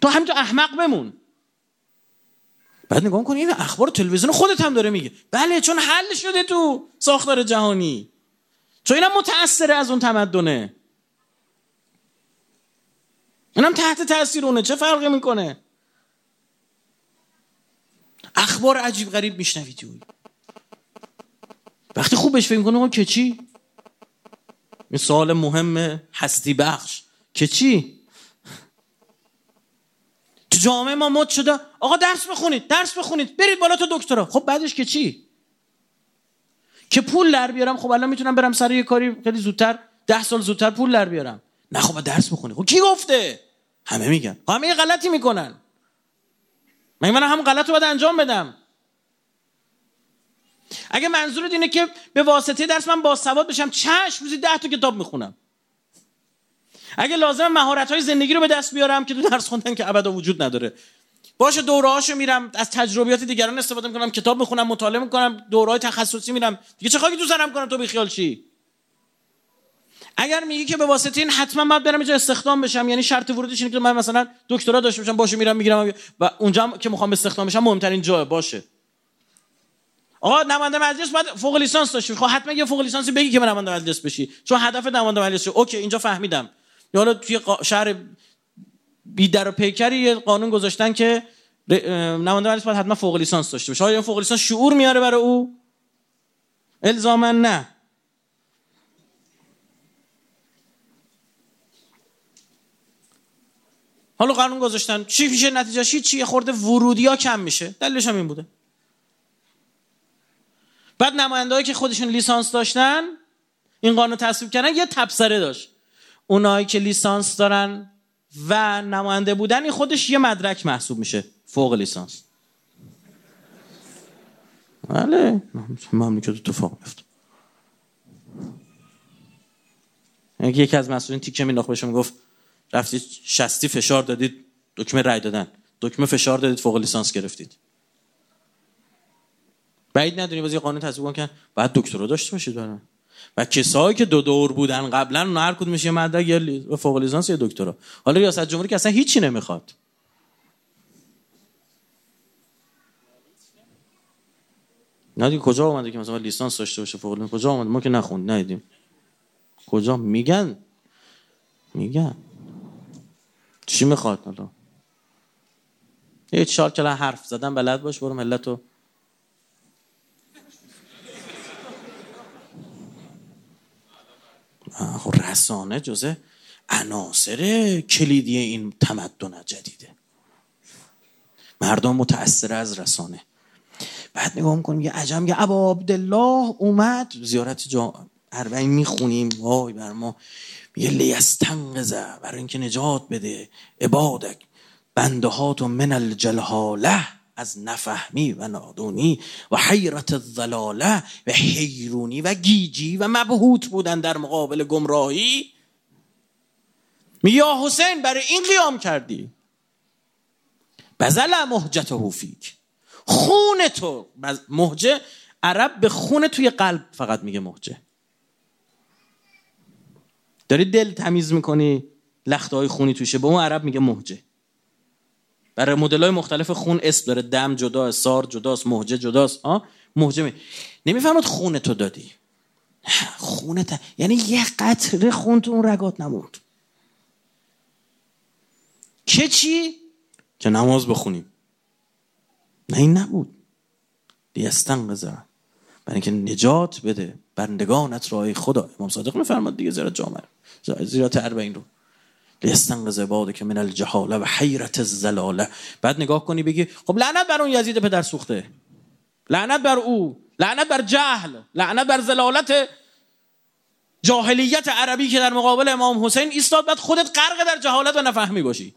تو همینطور احمق بمون. بعد نگاه کنی این اخبار تلویزیون خودت هم داره میگه. بله چون حل شده تو ساختار جهانی. چون اینم متأثره از اون تمدنه. اینم تحت تاثیر اونه چه فرقی می‌کنه؟ اخبار عجیب غریب میشنوید وقتی خوب بهش فکر می‌کنه که چی؟ این سوال مهم هستی بخش. که چی؟ جامعه ما مد شده. آقا درس بخونید درس بخونید. برید بالا تا دکترا. خب بعدش که چی؟ که پول در بیارم. خب الان می‌تونم برم سر یه کاری خیلی زودتر ده سال زودتر پول در بیارم. نه خب درس بخونی. خب کی گفته؟ همه میگن. خب همه یه غلطی می‌کنن. من من هم غلط رو باید انجام بدم؟ اگه منظورت اینه که به واسطه درس من با سواد بشم چشم روزی ده تا کتاب می‌خونم. اگه لازم مهارت های زندگی رو به دست بیارم که تو درس خوندن که ابدا وجود نداره. باشه دوره هاشو میرم از تجربیات دیگران استفاده می‌کنم کتاب می‌خونم مطالعه می‌کنم دوره های تخصصی میرم. دیگه چه خاکی تو سرم کنم؟ تو بیخیال چی؟ اگر میگی که به واسطه این حتما باید برم اینجا استخدام بشم یعنی شرط ورودش اینه که من مثلا دکترا داشته باشم باشه میرم می‌گیرم و اونجا که می‌خوام استخدام بشم مهمترین جای باشه. آقا نماینده مجلس باید فوق لیسانس داشتی. خب حتما یه فوق لیسانسی بگی که نماینده مجلس بشی. چون هدف نماینده مجلس. اوکی اینجا فهمیدم. یا حالا توی شهر بی در و پیکری یه قانون گذاشتن که نماینده مجلس باید حتما فوق لیسانس داشته باشه. آیا فوق لیسانس شعور میاره برای او؟ الزاما نه. حالا قانون گذاشتن. چی میشه نتیجه چی خورده ورودی ها کم میشه. دلیلش هم این بوده. بعد نمایندهایی که خودشون لیسانس داشتن این قانون تصویب کردن یه تبصره داشت. اونایی که لیسانس دارن و نماینده بودن این خودش یه مدرک محسوب میشه. فوق لیسانس. بله. مملکت اتفاق میفته. یکی از مسئولین تیکه مینداخت بهشون گفت رفتید شستی فشار دادید دکمه رای دادن. دکمه فشار دادید فوق لیسانس گرفتید. بعید ندونی بازی قانون تصویب کن. بعد دکترا داشته باشید دارن و کسایی که دو دور بودن قبلا اون هر کدومش یه مدرک یا فوق لیسانس یا دکترا. حالا ریاست جمهوری که اصلا هیچی نمی‌خواد. نه دیگه کجا اومده که مثلا لیسانس داشته باشه فوق لیسانس؟ کجا اومده؟ ما که نخوند ندیدیم. کجا؟ میگن. میگن. چی می‌خواد حالا؟ یه چهار کلا حرف زدن بلد باش برو ملت رسانه جزه عناصر کلیدی این تمدن جدیده. مردم متأثر از رسانه. بعد نگاه می‌کنیم یه عجم یه ابا عبدالله اومد. زیارت جا اربعین می‌خونیم. وای بر ما. میگه لیستنقزه برای اینکه نجات بده. عبادک. بنده و من الجلهاله. از نفهمی و نادونی و حیرت الظلاله و حیرونی و گیجی و مبهوت بودن در مقابل گمراهی. یا حسین برای این قیام کردی. بزل مهجت فیک. خون تو مهجه عرب به خون توی قلب فقط میگه مهجه داری دل تمیز می‌کنی لخته های خونی توشه به اون عرب میگه مهجه برای مدل های مختلف خون اسم داره. دم جدا سار جداست مهجه جداست. آه؟ مهجه می نمی‌فهمد خون تو دادی. خون یعنی یه قطره خون تو اون رگات نموند. که چی؟ که نماز بخونیم. نه این نبود. دیستن قذر برای اینکه نجات بده. بندگانت رای خدا. امام صادق میفرماد دیگه زیرت جامعه زیرت اربعین رو. لیستنقذ باده که من الجهاله و حیرت الزلاله بعد نگاه کنی بگی خب لعنت بر اون یزید پدر سوخته. لعنت بر او. لعنت بر جهل. لعنت بر زلالت جاهلیت عربی که در مقابل امام حسین ایستاد. بعد خودت غرق در جهالت و نفهمی باشی.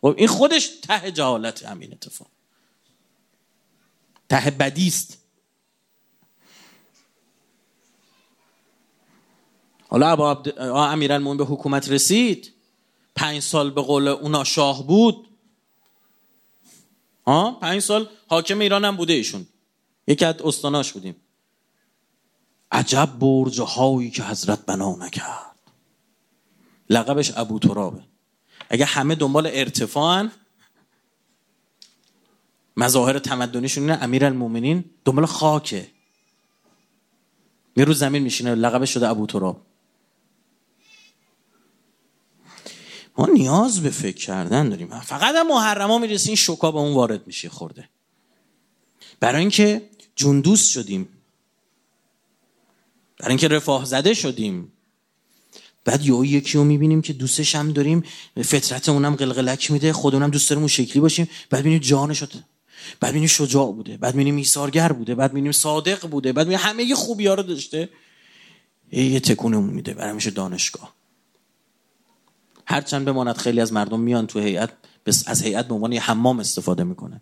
خب این خودش ته جهالت همین اتفاق. ته بدیست حالا ابا عبد... امیرالمومنین به حکومت رسید. پنج سال به قول اونا شاه بود. ها پنج سال حاکم ایران هم بوده ایشون. یکی از استاناش بودیم. عجب برج هایی که حضرت بنا نکرد. لقبش ابو ترابه. اگه همه دنبال ارتفاعن مظاهر تمدنیشون اینه امیر المومنین دنبال خاکه. یه زمین میشینه لقبش شده ابو تراب. ما نیاز به فکر کردن داریم. فقط هم محرما می‌رسه این شوکا به اون وارد میشه خورده. برای اینکه جوندوست شدیم. برای اینکه رفاه زده شدیم. بعد یه یکی رو می‌بینیم که دوستش هم داریم. فطرت اونم قلقلک میده. خودمونم دوست داریم اون شکلی باشیم. بعد ببینیم جانش شده بعد ببینیم شجاع بوده. بعد ببینیم ایثارگر بوده. بعد ببینیم صادق بوده. بعد ببینیم همه خوبی ها رو داشته. یه تکونمون میده. برای میشه دانشگاه. هرچند بماند خیلی از مردم میان تو هیئت از هیئت به عنوان یه حمام استفاده می‌کنن.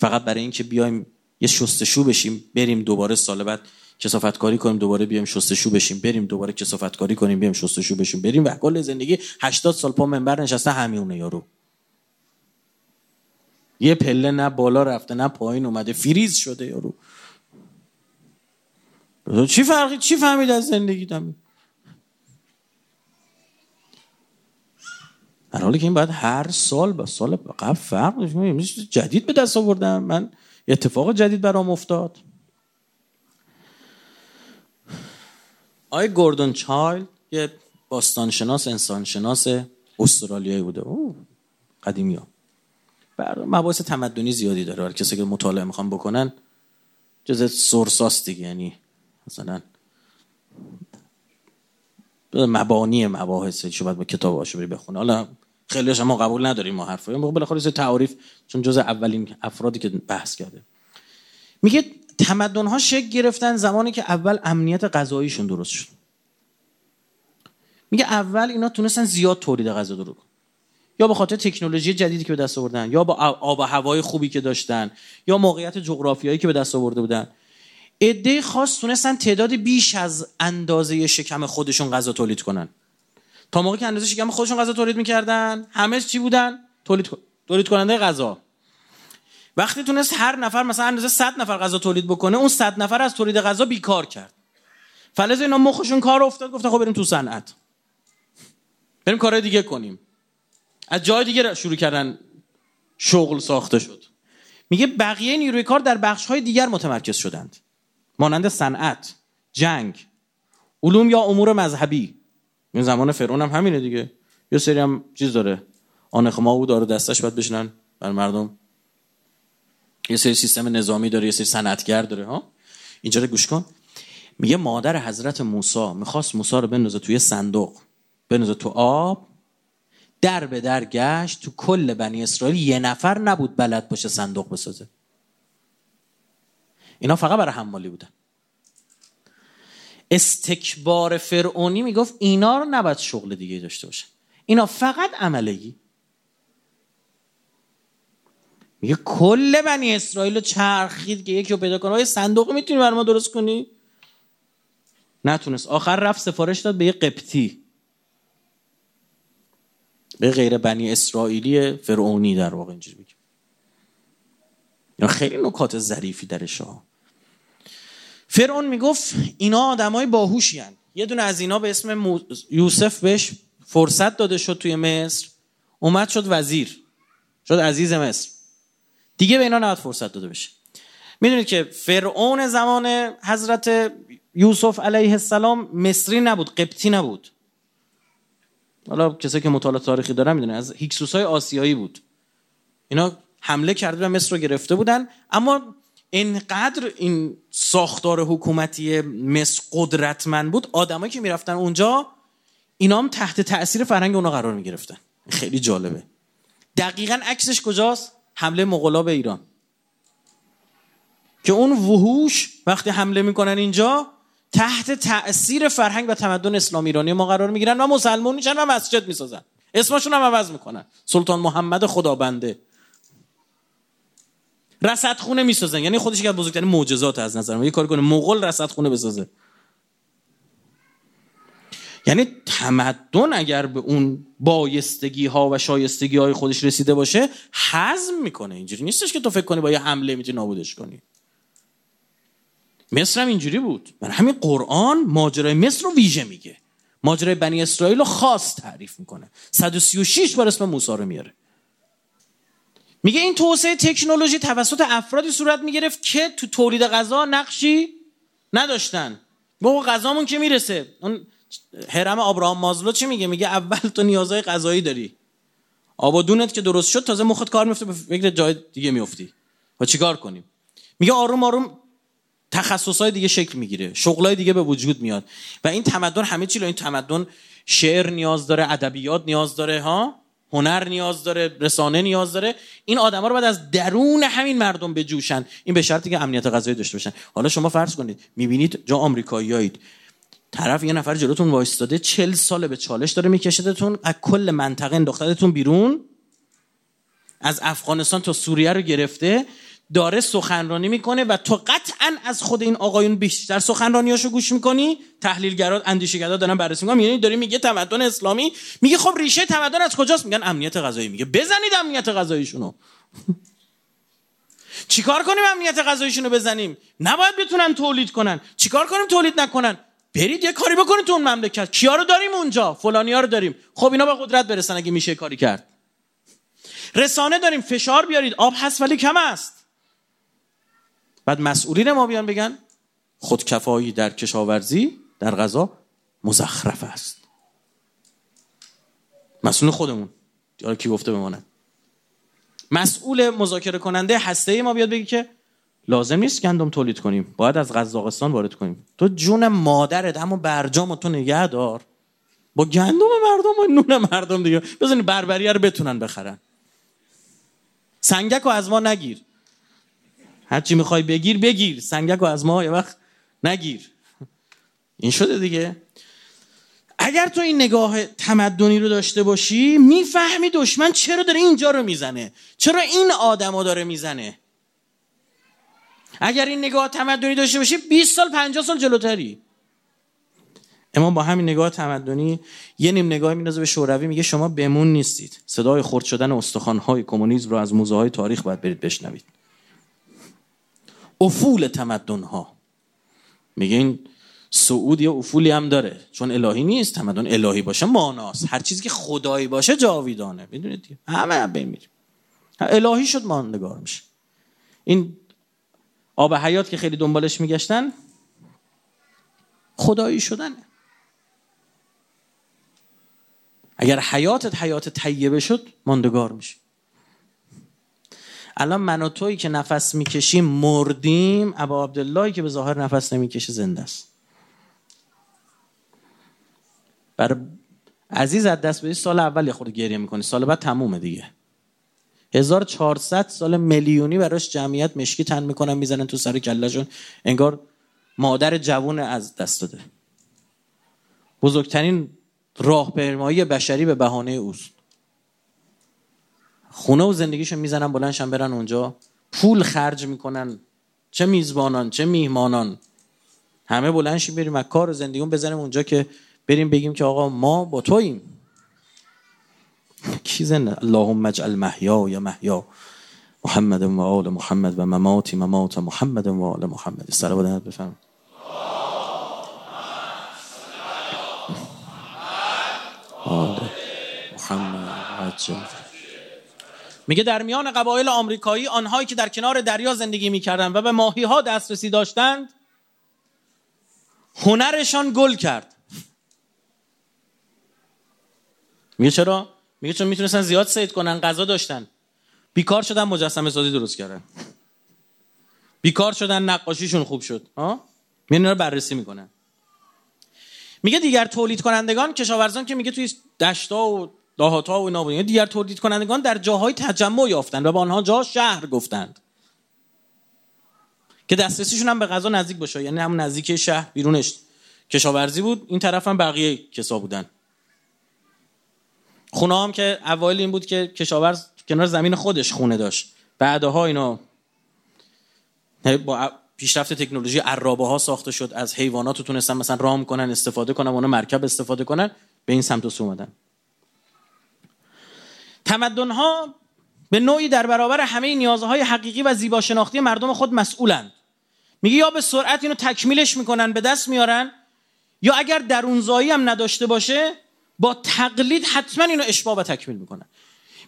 فقط برای اینکه بیایم یه شستشو بشیم بریم دوباره سال بعد کسافت کاری کنیم دوباره بیایم شستشو بشیم بریم دوباره کسافت کاری کنیم بیایم شستشو بشیم. بریم و کل زندگی 80 سال پا منبر نشسته همیونه یارو. یه پله نه بالا رفته نه پایین اومده فریز شده یارو. چی فرقی چی فهمید از زندگی دمی حالی که این باید هر سال با سال قبل فرق جدید به دست آوردم. من اتفاق جدید برام افتاد. آی گوردون چایلد یه باستانشناس انسانشناس استرالیایی بوده. او قدیمی ها. مباحث تمدنی زیادی داره. کسی که مطالعه می‌خوام بکنن جز سورساس دیگه. یعنی مثلا مبانی مباحث شو باید با کتاب هاشو بری بخونه. حالا خیلیش ما قبول نداریم ما حرفا ما بالاخره تعریف چون جز اولین افرادی که بحث کرده. میگه تمدن ها شکل گرفتن زمانی که اول امنیت غذاییشون درست شد. میگه اول اینا تونستن زیاد تولید غذا درست یا به خاطر تکنولوژی جدیدی که به دست آوردن یا با آب و هوای خوبی که داشتن یا موقعیت جغرافیایی که به دست آورده بودن. عده خاص تونستن تعداد بیش از اندازه شکم خودشون غذا تولید کنن. تا موقعی که اندازه شکم خودشون غذا تولید می‌کردن همه چی بودن؟ تولید تولید کننده غذا. وقتی تونست هر نفر مثلا اندازه 100 نفر غذا تولید بکنه اون 100 نفر از تولید غذا بیکار کرد. فلز اینا مخشون کار افتاد گفته خب بریم تو صنعت. بریم کارهای دیگه کنیم. از جای دیگه شروع کردن شغل ساخته شد. میگه بقیه نیروی کار در بخش های دیگر متمرکز شدند. مانند صنعت جنگ علوم یا امور مذهبی. این زمان فرعون هم همینه دیگه. یه سری هم چیز داره. آنخما او داره دستش باید بشنن بر مردم. یه سری سیستم نظامی داره یه سری صنعتگر داره ها؟ اینجا رو گوش کن. میگه مادر حضرت موسی می‌خواست موسی رو بندازه توی صندوق. بندازه تو آب. در به در گشت. تو کل بنی اسرائیل یه نفر نبود بلد باشه صندوق بسازه. اینا فقط برای حمالی بودن. استکبار فرعونی می‌گفت اینا رو نباید شغل دیگه داشته باشه اینا فقط عملگی میگه کل بنی اسرائیل رو چرخید که یکی رو پیدا کنه. صندوق می‌تونی برای ما درست کنی؟ نتونست. آخر رفت سفارش داد به یه قبطی. به غیر بنی اسرائیلی فرعونی در واقع اینجوری بگیم خیلی نکات ظریفی درش ها. فرعون می‌گفت اینا آدمای باهوشی هن. یه دونه از اینا به اسم یوسف بهش فرصت داده شد توی مصر. اومد شد وزیر. شد عزیز مصر. دیگه به اینا نباید فرصت داده بشه. می‌دونید که فرعون زمان حضرت یوسف علیه السلام مصری نبود قبطی نبود. حالا کسایی که مطالعه تاریخی دارن می‌دونن از هیکسوس های آسیایی بود. اینا حمله کرده و مصر رو گرفته بودن اما اینقدر این ساختار حکومتی مصر قدرتمند بود آدمایی که می‌رفتن اونجا اینا هم تحت تاثیر فرهنگ اونا قرار می‌گرفتن. خیلی جالبه. دقیقا عکسش کجاست؟ حمله مغلا به ایران. که اون وحوش وقتی حمله می‌کنن اینجا تحت تاثیر فرهنگ و تمدن اسلام ایرانی ما قرار می‌گیرن و مسلمون میشن و مسجد می‌سازن. اسمشون هم عوض می‌کنن. سلطان محمد خدابنده رصدخونه می‌سازن. یعنی خودش از بزرگترین معجزات از نظر من. یه کاری کنه مغول رصدخونه بسازه. یعنی تمدن اگر به اون بایستگی ها و شایستگی های خودش رسیده باشه حزم می‌کنه. اینجوری نیستش که تو فکر کنی با یه حمله می‌تونی نابودش کنی. مصر هم اینجوری بود. من همین قرآن ماجرای مصر رو ویژه میگه. ماجرای بنی اسرائیل رو خاص تعریف می‌کنه. 136 بار اسم موسی رو میاره. میگه این توسعه تکنولوژی توسط افرادی صورت می‌گرفت که تو تولید غذا نقشی نداشتن. بابا غذامون که می‌رسه. اون هرم آبراهام مازلو چی میگه؟ میگه اول تو نیازهای غذایی داری. آبادونت که درست شد تازه مخت کار میفته به فکر جای دیگه میفتی و چیکار کنیم؟ میگه آروم آروم تخصصهای دیگه شکل می‌گیره. شغلای دیگه به وجود میاد. و این تمدن همه چی این تمدن شعر نیاز داره ادبیات نیاز داره ها؟ هنر نیاز داره رسانه نیاز داره. این آدما رو باید از درون همین مردم بجوشن. این به شرطی که امنیت غذایی داشته باشن. حالا شما فرض کنید می‌بینید جا آمریکاییایید طرف یه نفر جلوتون وایستاده چل سال به چالش داره میکشدتون از کل منطقه انداختتون بیرون. از افغانستان تا سوریه رو گرفته. داره سخنرانی می‌کنه و تو قطعا از خود این آقایون بیشتر سخنرانیاشو گوش می‌کنی؟ تحلیلگرا اندیشگرا دارن بررسی می‌کنن. یعنی داری میگه تمدن اسلامی؟ میگه خب ریشه تمدن از کجاست؟ میگن امنیت غذایی میگه بزنید امنیت غذاییشونو چیکار کنیم امنیت غذاییشونو بزنیم؟ نباید بتونن تولید کنن. چیکار کنیم تولید نکنن؟ برید یه کاری بکنید تو اون مملکت. کیا رو داریم اونجا؟ فلانیا رو داریم. خب اینا به قدرت برسن اگه میشه کاری کرد. رسانه داریم. فشار بیارید. آب هست ولی کم است. بعد مسئولین ما بیان بگن خودکفایی در کشاورزی در غذا مزخرف است. مسئول خودمون. یا کی گفته بمانه مسئول مذاکره کننده هسته ما بیاد بگی که لازم نیست گندم تولید کنیم. باید از قزاقستان وارد کنیم. تو جون مادرت اما برجام تو نگه دار. با گندم مردم و نون مردم دیگه. بزنی بربریه رو بتونن بخرن. سنگک رو از ما نگیر. هرچی می‌خوای بگیر بگیر. سنگک رو از ما یه وقت نگیر. این شده دیگه. اگر تو این نگاه تمدنی رو داشته باشی می‌فهمی دشمن چرا داره اینجا رو می‌زنه. چرا این آدم رو داره می‌زنه. اگر این نگاه تمدنی داشته باشی 20 سال 50 سال جلوتری. امام با همین نگاه تمدنی یه نیم نگاه میندازه به شوروی میگه شما بمون نیستید. صدای خرد شدن استخوان‌های کمونیسم رو از موزه های تاریخ باید برید بشنوید. افول تمدن ها میگه این سعود یه افولی هم داره. چون الهی نیست تمدن الهی باشه ماناست. هر چیزی که خدایی باشه جاویدانه. می‌دونید همه بمیریم الهی شد ماندگار میشه. این آب حیات که خیلی دنبالش میگشتن خدایی شدنه. اگر حیاتت حیات طیبه شد ماندگار میشه الان من و تویی که نفس می‌کشیم مردیم ابا عبداللهی که به ظاهر نفس نمی‌کشه زنده است. بر عزیز از دست بدی سال اول یه خورده گریه می‌کنی سال بعد تمومه دیگه. 1400 سال میلیونی براش جمعیت مشکی تن می‌کنن می‌زنن تو سر کلشون انگار مادر جوون از دست داده. بزرگترین راهپیمایی بشری به بهانه اوست. خونه و زندگیشون می‌زنن بلندشن برن اونجا. پول خرج می‌کنن. چه میزبانان چه میهمانان. همه بلندشی بریم و کار و زندگیون بزنیم اونجا که بریم بگیم که آقا ما با توییم. کی زنده؟ اللهم اجعل محیا یا محیا. محمد و آل محمد و مماتی ممات محمد و آل محمد. سلام بفرمایید. میگه در میان قبایل آمریکایی آنهایی که در کنار دریا زندگی می‌کردند و به ماهی ها دسترسی داشتند هنرشان گل کرد. میگه چرا؟ میگه چون می‌تونستن زیاد سید کنن غذا داشتن. بیکار شدن مجسمه سازی درست کردن. بیکار شدن نقاشیشون خوب شد. ها میان رو بررسی می‌کنن. میگه دیگر تولید کنندگان کشاورزان که میگه توی دشتا و دهاتا و اینا دیگر تولید کنندگان در جاهای تجمع یافتند و با آنها جا شهر گفتند. که دسترسیشون هم به غذا نزدیک باشه. یعنی هم نزدیک شهر بیرونش کشاورزی بود. این طرف هم بقیه کسا بودن. خونه هم که اوایل این بود که کشاورز کنار زمین خودش خونه داشت. بعدها اینا با پیشرفت تکنولوژی عرابه ها ساخته شد. از حیوانات تونستن مثلا رام کنن استفاده کنن اونا مرکب استفاده کنن به این سمت و سو اومدن. تمدن ها به نوعی در برابر همه نیازهای حقیقی و زیبا شناختی مردم خود مسئولند. میگه یا به سرعت اینو تکمیلش می‌کنن به دست میارن یا اگر درونزایی هم نداشته باشه با تقلید حتما اینو اشباه و تکمیل می‌کنن.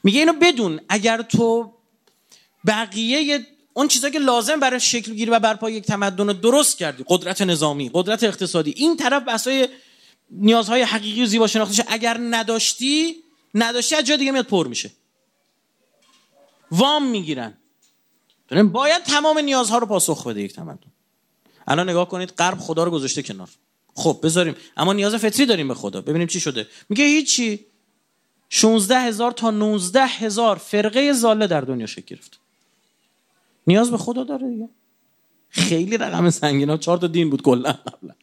میگه اینو بدون اگر تو بقیه اون چیزایی که لازم برای شکل گیری و برپای یک تمدن رو درست کردی قدرت نظامی قدرت اقتصادی این طرف بحثای نیازهای حقیقی و زیبا شناختیش اگر نداشتی نداشتی از جای دیگه میاد پر میشه. وام می‌گیرن. باید تمام نیازها رو پاسخ بده یک تمدن. الان نگاه کنید غرب خدا رو گذاشته کنار. خب بذاریم. اما نیاز فطری داریم به خدا. ببینیم چی شده. میگه هیچی. 16 هزار تا 19 هزار فرقه زاله در دنیا شکل گرفت. نیاز به خدا داره دیگه. خیلی رقم سنگین ها. چهار تا دین بود کلا قبلا.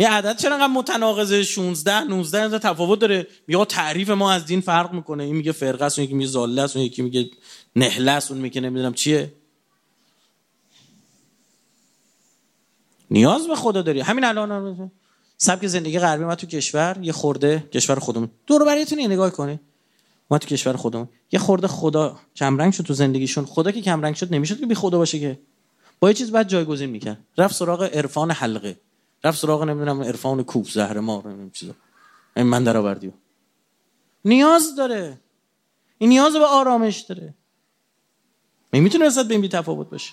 یه عدد چرا انقدر متناقضه؟ 16 19 هزار تفاوت داره. میگه تعریف ما از دین فرق می‌کنه. این میگه فرقه است اون یکی میگه زاله است اون یکی میگه نهله است اون میگه نمی‌دونم چیه. نیاز به خدا داری. همین الان سبک زندگی غربی ما تو کشور یه خورده کشور خودمون. دور بریتون نگاه کنه ما تو کشور خودمون. یه خورده خدا کمرنگ شد تو زندگیشون. خدا که کمرنگ شد نمی‌شد که بی خدا باشه که. با یه چیز بعد جایگزین می‌کرد. رفت سراغ عرفان حلقه. رفت سراغ نمی‌دونم عرفان کوف زهر ما نمی‌دونم چیزا. این من در نیاز داره. این نیاز به آرامش داره. می‌تونه نسبت به این بی تفاوت باشه.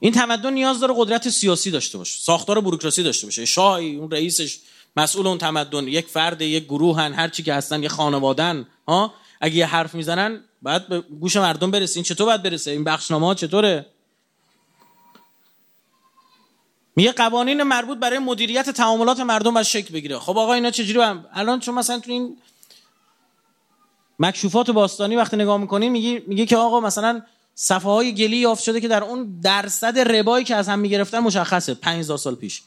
این تمدن نیاز داره قدرت سیاسی داشته باشه ساختار بوروکراسی داشته باشه. شاهی اون رئیسش مسئول اون تمدن یک فرد یک گروهن هر چی که هستن یه خانوادن ها؟ اگه یه حرف می‌زنن بعد به گوش مردم برسه. این چطور باید برسه؟ این بخشنامه ها چطوره؟ میگه قوانین مربوط برای مدیریت تعاملات مردم باید شکل بگیره. خب آقا اینا چجوری هم الان چون مثلا تو این مکشوفات باستانی وقتی نگاه می‌کنین میگه میگه که آقا مثلا صفحه های گلی یافت شده که در اون درصد ربایی که از هم می‌گرفتن مشخصه. 5000 سال پیش.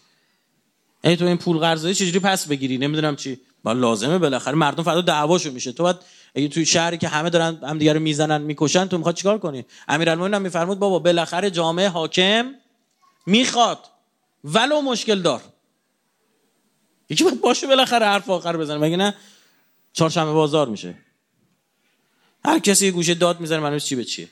ای تو این پول قرضایی چجوری پس بگیری؟ نمی‌دونم چی. با لازمه بالاخره مردم فردا دعواشون میشه. تو بعد اگه توی شهری که همه دارن هم دیگه رو می‌زنن می‌کشن تو می‌خواد چیکار کنی؟ امیرالمومنین هم میفرمود بابا بالاخره جامعه حاکم می‌خواد. ولو مشکل دار. یکی باید باشه بالاخره حرف آخر بزنه. مگه نه؟ چهارشنبه بازار میشه. هر کسی یه گوشه داد می‌زنه منوز چی به چیه.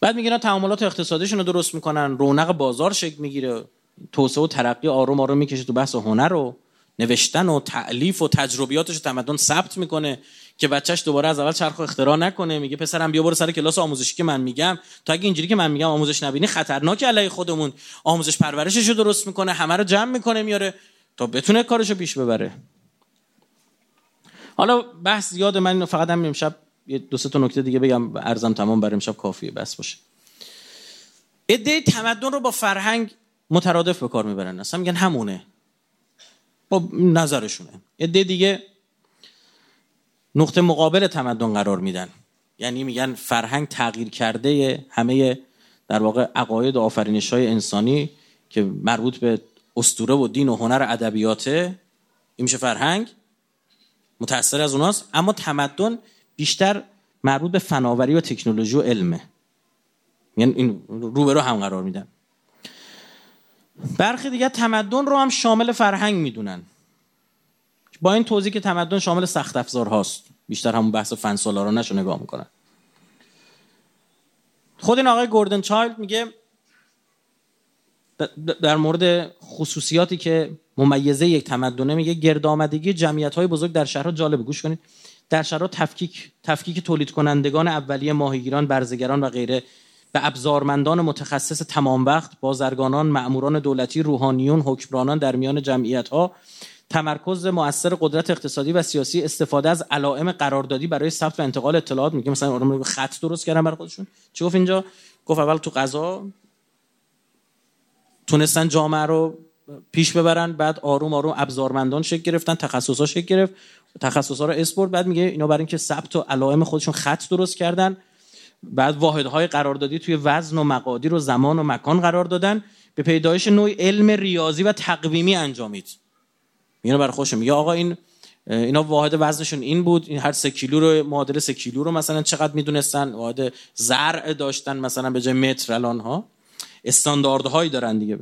بعد میگن تعاملات اقتصادیشون رو درست می‌کنن. رونق بازار شکل می‌گیره. توسعه و ترقی آروم آروم می‌کشه تو بحث هنر رو. نوشتن و تعلیف و تجربیاتش تمدن ثبت می‌کنه که بچهش دوباره از اول چرخ اختراع نکنه. میگه پسرم بیا برو سر کلاس آموزشی که من میگم. تا اگه اینجوری که من میگم آموزش نبینی خطرناک علیه خودمون. آموزش پرورشش رو درست می‌کنه همه رو جمع می‌کنه میاره تا بتونه کارشو پیش ببره. حالا بحث زیاد من فقط هم امشب دو سه تا نکته دیگه بگم. ارزم تمام برای امشب کافیه بس باشه. عده تمدن رو با فرهنگ مترادف به کار می‌برن. اصلا میگن همونه. با نظرشونه. عده دیگه نقطه مقابل تمدن قرار میدن. یعنی میگن فرهنگ تغییر کرده همه در واقع عقاید و آفرینش های انسانی که مربوط به استوره و دین و هنر ادبیاته این میشه فرهنگ. متأثر از اوناست. اما تمدن بیشتر مربوط به فناوری و تکنولوژی و علمه. یعنی این روبرو هم قرار میدن. برخی دیگه تمدن رو هم شامل فرهنگ می‌دونن. با این توضیح که تمدن شامل سخت افزار هاست. بیشتر همون بحث فن سالارانش رو نگاه می‌کنن. خود این آقای گوردن چایلد میگه در مورد خصوصیاتی که ممیزه یک تمدنه میگه گرد آمدگی جمعیت های بزرگ در شهرها جالب گوش کنید. در شهرها تفکیک تفکیک تولید کنندگان اولیه ماهیگیران برزگران و غیره به ابزارمندان متخصص تمام وقت بازرگانان مأموران دولتی روحانیون حکمرانان در میان جمعیت ها تمرکز مؤثر قدرت اقتصادی و سیاسی استفاده از علائم قراردادی برای ثبت و انتقال اطلاعات میگه. مثلا آدم خط درست کردن برای خودشون. چی گفت اینجا؟ گفت اول تو قضا تونستن جامعه رو پیش ببرن بعد آروم آروم ابزارمندان شکل گرفتن تخصصا شکل گرفت تخصصا رو اسپورت بعد میگه اینا برای اینکه ثبت و علائم خودشون خط درست کردن بعد واحدهای قراردادی توی وزن و مقادیر و زمان و مکان قرار دادن. به پیدایش نوعی علم ریاضی و تقویمی انجامید. میگه برای خودش میگه آقا این اینا واحد وزنشون این بود این هر سه کیلو رو معادل سه کیلو رو مثلا چقدر می‌دونستن؟ واحد زرع داشتن مثلا به جای متر الان ها استانداردهایی دارن دیگه.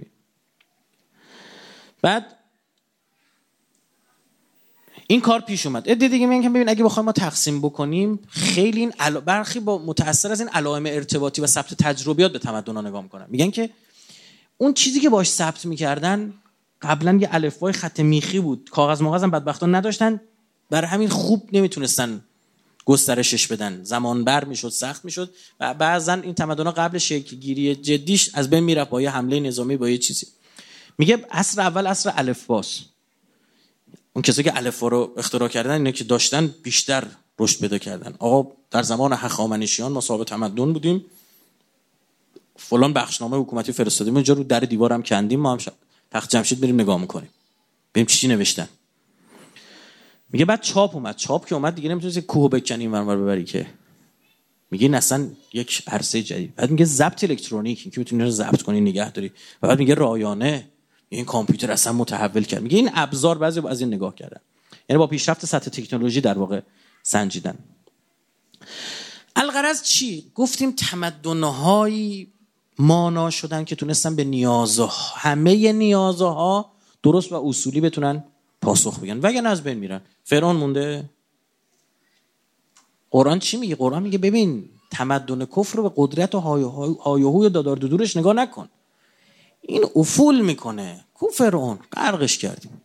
بعد این کار پیش اومد. ادی دیگه میگن ببین اگه بخوایم ما تقسیم بکنیم خیلی این علا... برخی با متاثر از این علائم ارتباطی و ثبت تجربیات به تمدن ها نگاه می‌کنن. میگن که اون چیزی که باش ثبت می‌کردن قبلا یه الفبای خط میخی بود. کاغذ مغازم هم بدبختان نداشتن. برای همین خوب نمی‌تونستن گسترشش بدن. زمان بر می‌شد سخت می‌شد. و بعضا این تمدن قبل شکل گیری جدیش از بین می‌رفت با یه حمله نظامی با یه چیزی. میگه اصر اول اصر الفباس اون کسی که الفبا رو اختراع کردن اینا که داشتن بیشتر رشد پیدا کردن. آقا در زمان هخامنشیان ما صاحب تمدن بودیم. فلان بخشنامه حکومتی فرستادیم. اونجا رو در دیوارم کندیم. ما هم تخت جمشید میریم نگاه می‌کنیم. ببین چی نوشتن. میگه بعد چاپ اومد. چاپ که اومد دیگه نمی‌تونی کوه بکنی این ببری که. میگه اصلا یک عرصه جدید. بعد میگه ضبط الکترونیک. که می‌تونی رو ضبط کنی نگه داری. و بعد میگه رایانه. این کامپیوتر اصلا متحول کرد. میگه این ابزار بعضی از این نگاه کردن. یعنی با پیشرفت سطح تکنولوژی در واقع سنجیدن. الغرض چی؟ گفتیم تمدنهایی مانا شدن که تونستن به نیازها همه نیازها درست و اصولی بتونن پاسخ بگن. وگرنه از بین میرن. فرعون مونده. قرآن چی میگه؟ قرآن میگه ببین تمدن کفر رو به قدرت و هایهوی و دادار دورش نگاه نکن. این افول می‌کنه. کو فرعون؟ غرقش کردیم.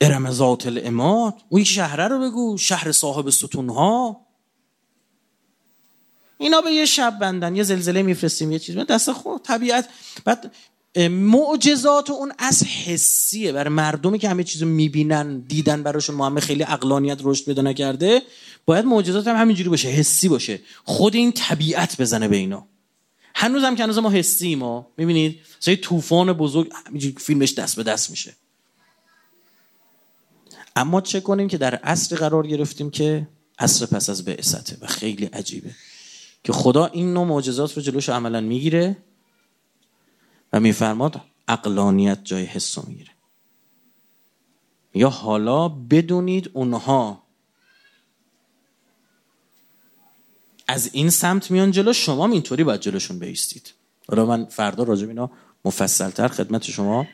ارم ذات الاماد. اون شهره رو بگو شهر صاحب ستونها. اینا به یه شب بندن یه زلزله میفرستیم یه چیز. دست خود طبیعت. بعد معجزات اون از حسیه. برای مردمی که همه چیزو می‌بینن دیدن براشون ما همه خیلی اقلانیت رشد پیدا نکرده باید معجزات هم همینجوری باشه حسی باشه. خود این طبیعت بزنه به اینا. هنوز هم که هنوز ما حسی ما می‌بینید؟ مثلا طوفان بزرگ فیلمش دست به دست میشه. اما چه کنیم که در عصر قرار گرفتیم که عصر پس از بعثته و خیلی عجیبه که خدا این نوع معجزات رو جلوش عملا می‌گیره و میفرماد اقلانیت جای حس می‌گیره. یا حالا بدونید اونها از این سمت میان جلو شما اینطوری باید جلوشون بیستید. حالا من فردا راجب اینا مفصلتر خدمت شما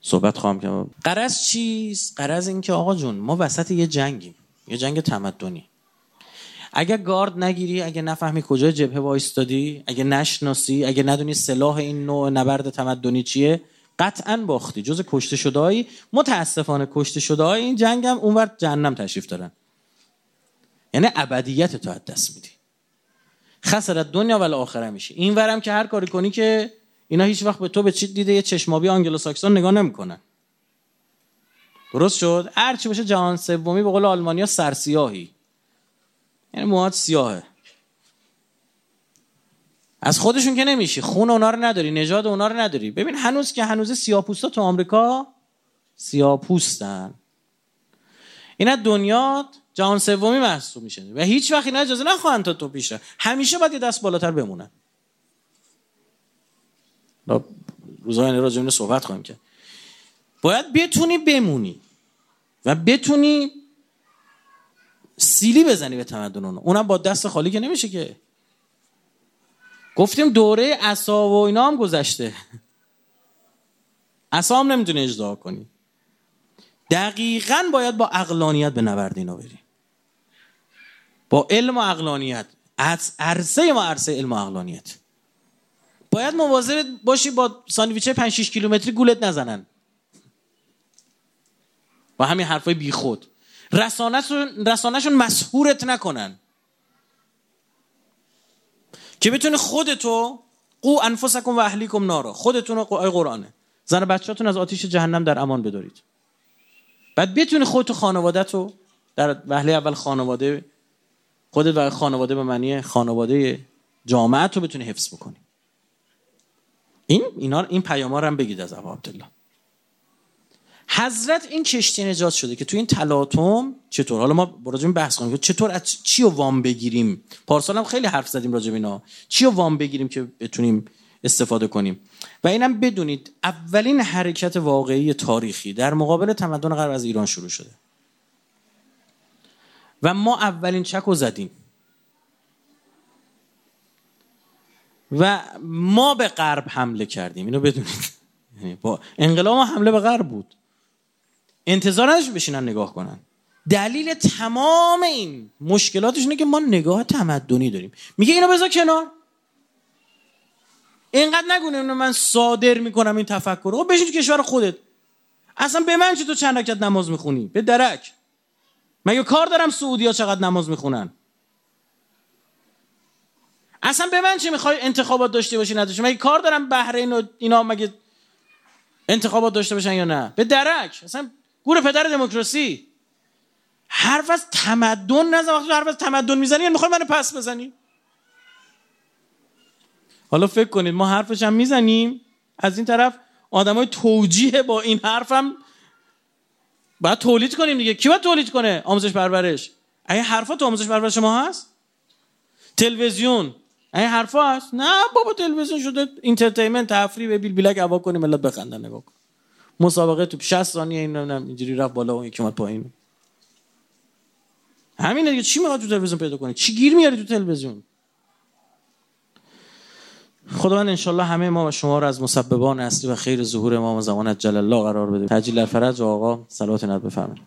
صحبت خواهم کرد. قرض چیست؟ قرض این که آقا جون ما وسط یه جنگیم. یه جنگ تمدنی. اگه گارد نگیری اگه نفهمی کجای جبهه وایستادی اگه نشناسی اگه ندونی سلاح این نوع نبرد تمدنی چیه قطعا باختی. جز کشته شدهایی متاسفانه کشته شده این جنگ هم اونور جهنم تشریف دارن. یعنی ابدیت تو از دست میدی. خسرت دنیا ولی آخره میشه. این ورم که هر کاری کنی که اینا هیچ وقت به تو به چی دیده یه چشمابی آنگلو ساکسون نگاه نمی‌کنن. درست شد؟ هر چی باشه جهان سومی به قول آلمانیا سرسیاهی. یعنی موهات سیاهه. از خودشون که نمیشی. خون اونا رو نداری نژاد اونا رو نداری. ببین هنوز که هنوز سیاپوستا تو آمریکا سیاپوستن. این از دنیا جهان سومی محسوب میشه. و هیچ وقت اینا اجازه نخواهند تا تو پیش. همیشه باید یه دست بالاتر بمونن. روزهای راجع اینو صحبت خواهیم کرد. باید بتونی بمونی و بتونی سیلی بزنی به تمدن اونو. اونم با دست خالی که نمیشه که. گفتیم دوره اصا و اینا هم گذشته. اصا هم نمی‌تونی اجدا کنی. دقیقا باید با اقلانیت به نبرد اینا بری. با علم و اقلانیت عرصه ما عرصه علم و اقلانیت باید مواظب باشی با ساندویچه 5 6 کیلومتری گولت نزنن. با همین حرفای بیخود رسانهشون رسانهشون مسهورت نکنن. که بتونه خودتو قو انفسکم و اهلیکم نارا. خودتون آی قرآنه. زن بچهاتون از آتیش جهنم در امان بدارید. بعد بتونی خودت و خانوادت در وهله اول خانواده خودت و خانواده به معنی خانواده جامعه رو بتونی حفظ بکنی. این اینا این پیام هم بگید از ابو عبدالله. حضرت این کشتی نجات شده که تو این تلاطم چطور؟ حالا ما راجع بحث کنیم چطور از چی رو وام بگیریم؟ پارسال هم خیلی حرف زدیم راجع اینا. چی رو وام بگیریم که بتونیم استفاده کنیم؟ و اینم بدونید اولین حرکت واقعی تاریخی در مقابل تمدن غرب از ایران شروع شده. و ما اولین چک رو زدیم. و ما به غرب حمله کردیم. اینو بدونید. یعنی با انقلاب حمله به غرب بود. انتظار نداشت بشینن نگاه کنن. دلیل تمام این مشکلاتش اینه که ما نگاه تمدنی داریم. میگه اینو بذار کنار. اینقدر نگونه من صادر می‌کنم این تفکر رو. خب بشین تو کشور خودت. اصلا به من چه تو چند رکعت نماز می‌خونی؟ به درک. مگه کار دارم سعودی ها چقدر نماز می‌خونن؟ اصلا به من چه می‌خوای انتخابات داشته باشی نداشته مگه کار دارم بحرین و اینا مگه انتخابات داشته باشن یا نه؟ به درک. اصلا گور پدر دموکراسی. حرف از تمدن نزن. وقتی حرف از تمدن می‌زنی یعنی می‌خوای منو پس بزنی. حالا فکر کنید ما حرفش هم می‌زنیم. از این طرف آدمای توجیه با این حرفم باید تولید کنیم دیگه. کی باید تولید کنه آموزش پرورش؟ این حرفا تو آموزش پرورش ما هست؟ تلویزیون. این حرفا هست؟ نه بابا تلویزیون شده. entertainment تفریح به بیل بیلک هوا کنیم ملت بخندن نگاه کن. مسابقه تو 60 ثانیه این اینجوری رفت بالا و یکی اومد پایین. همین دیگه. چی می‌خواد تو تلویزیون پیدا کنی چی گیر میاری تو تلویزیون؟ خداوند انشالله همه ما و شما رو از مسببان اصلی و خیر ظهور امام زمان جل الله قرار بده تجلیل الفرج آقا صلوات نت بفرمایید.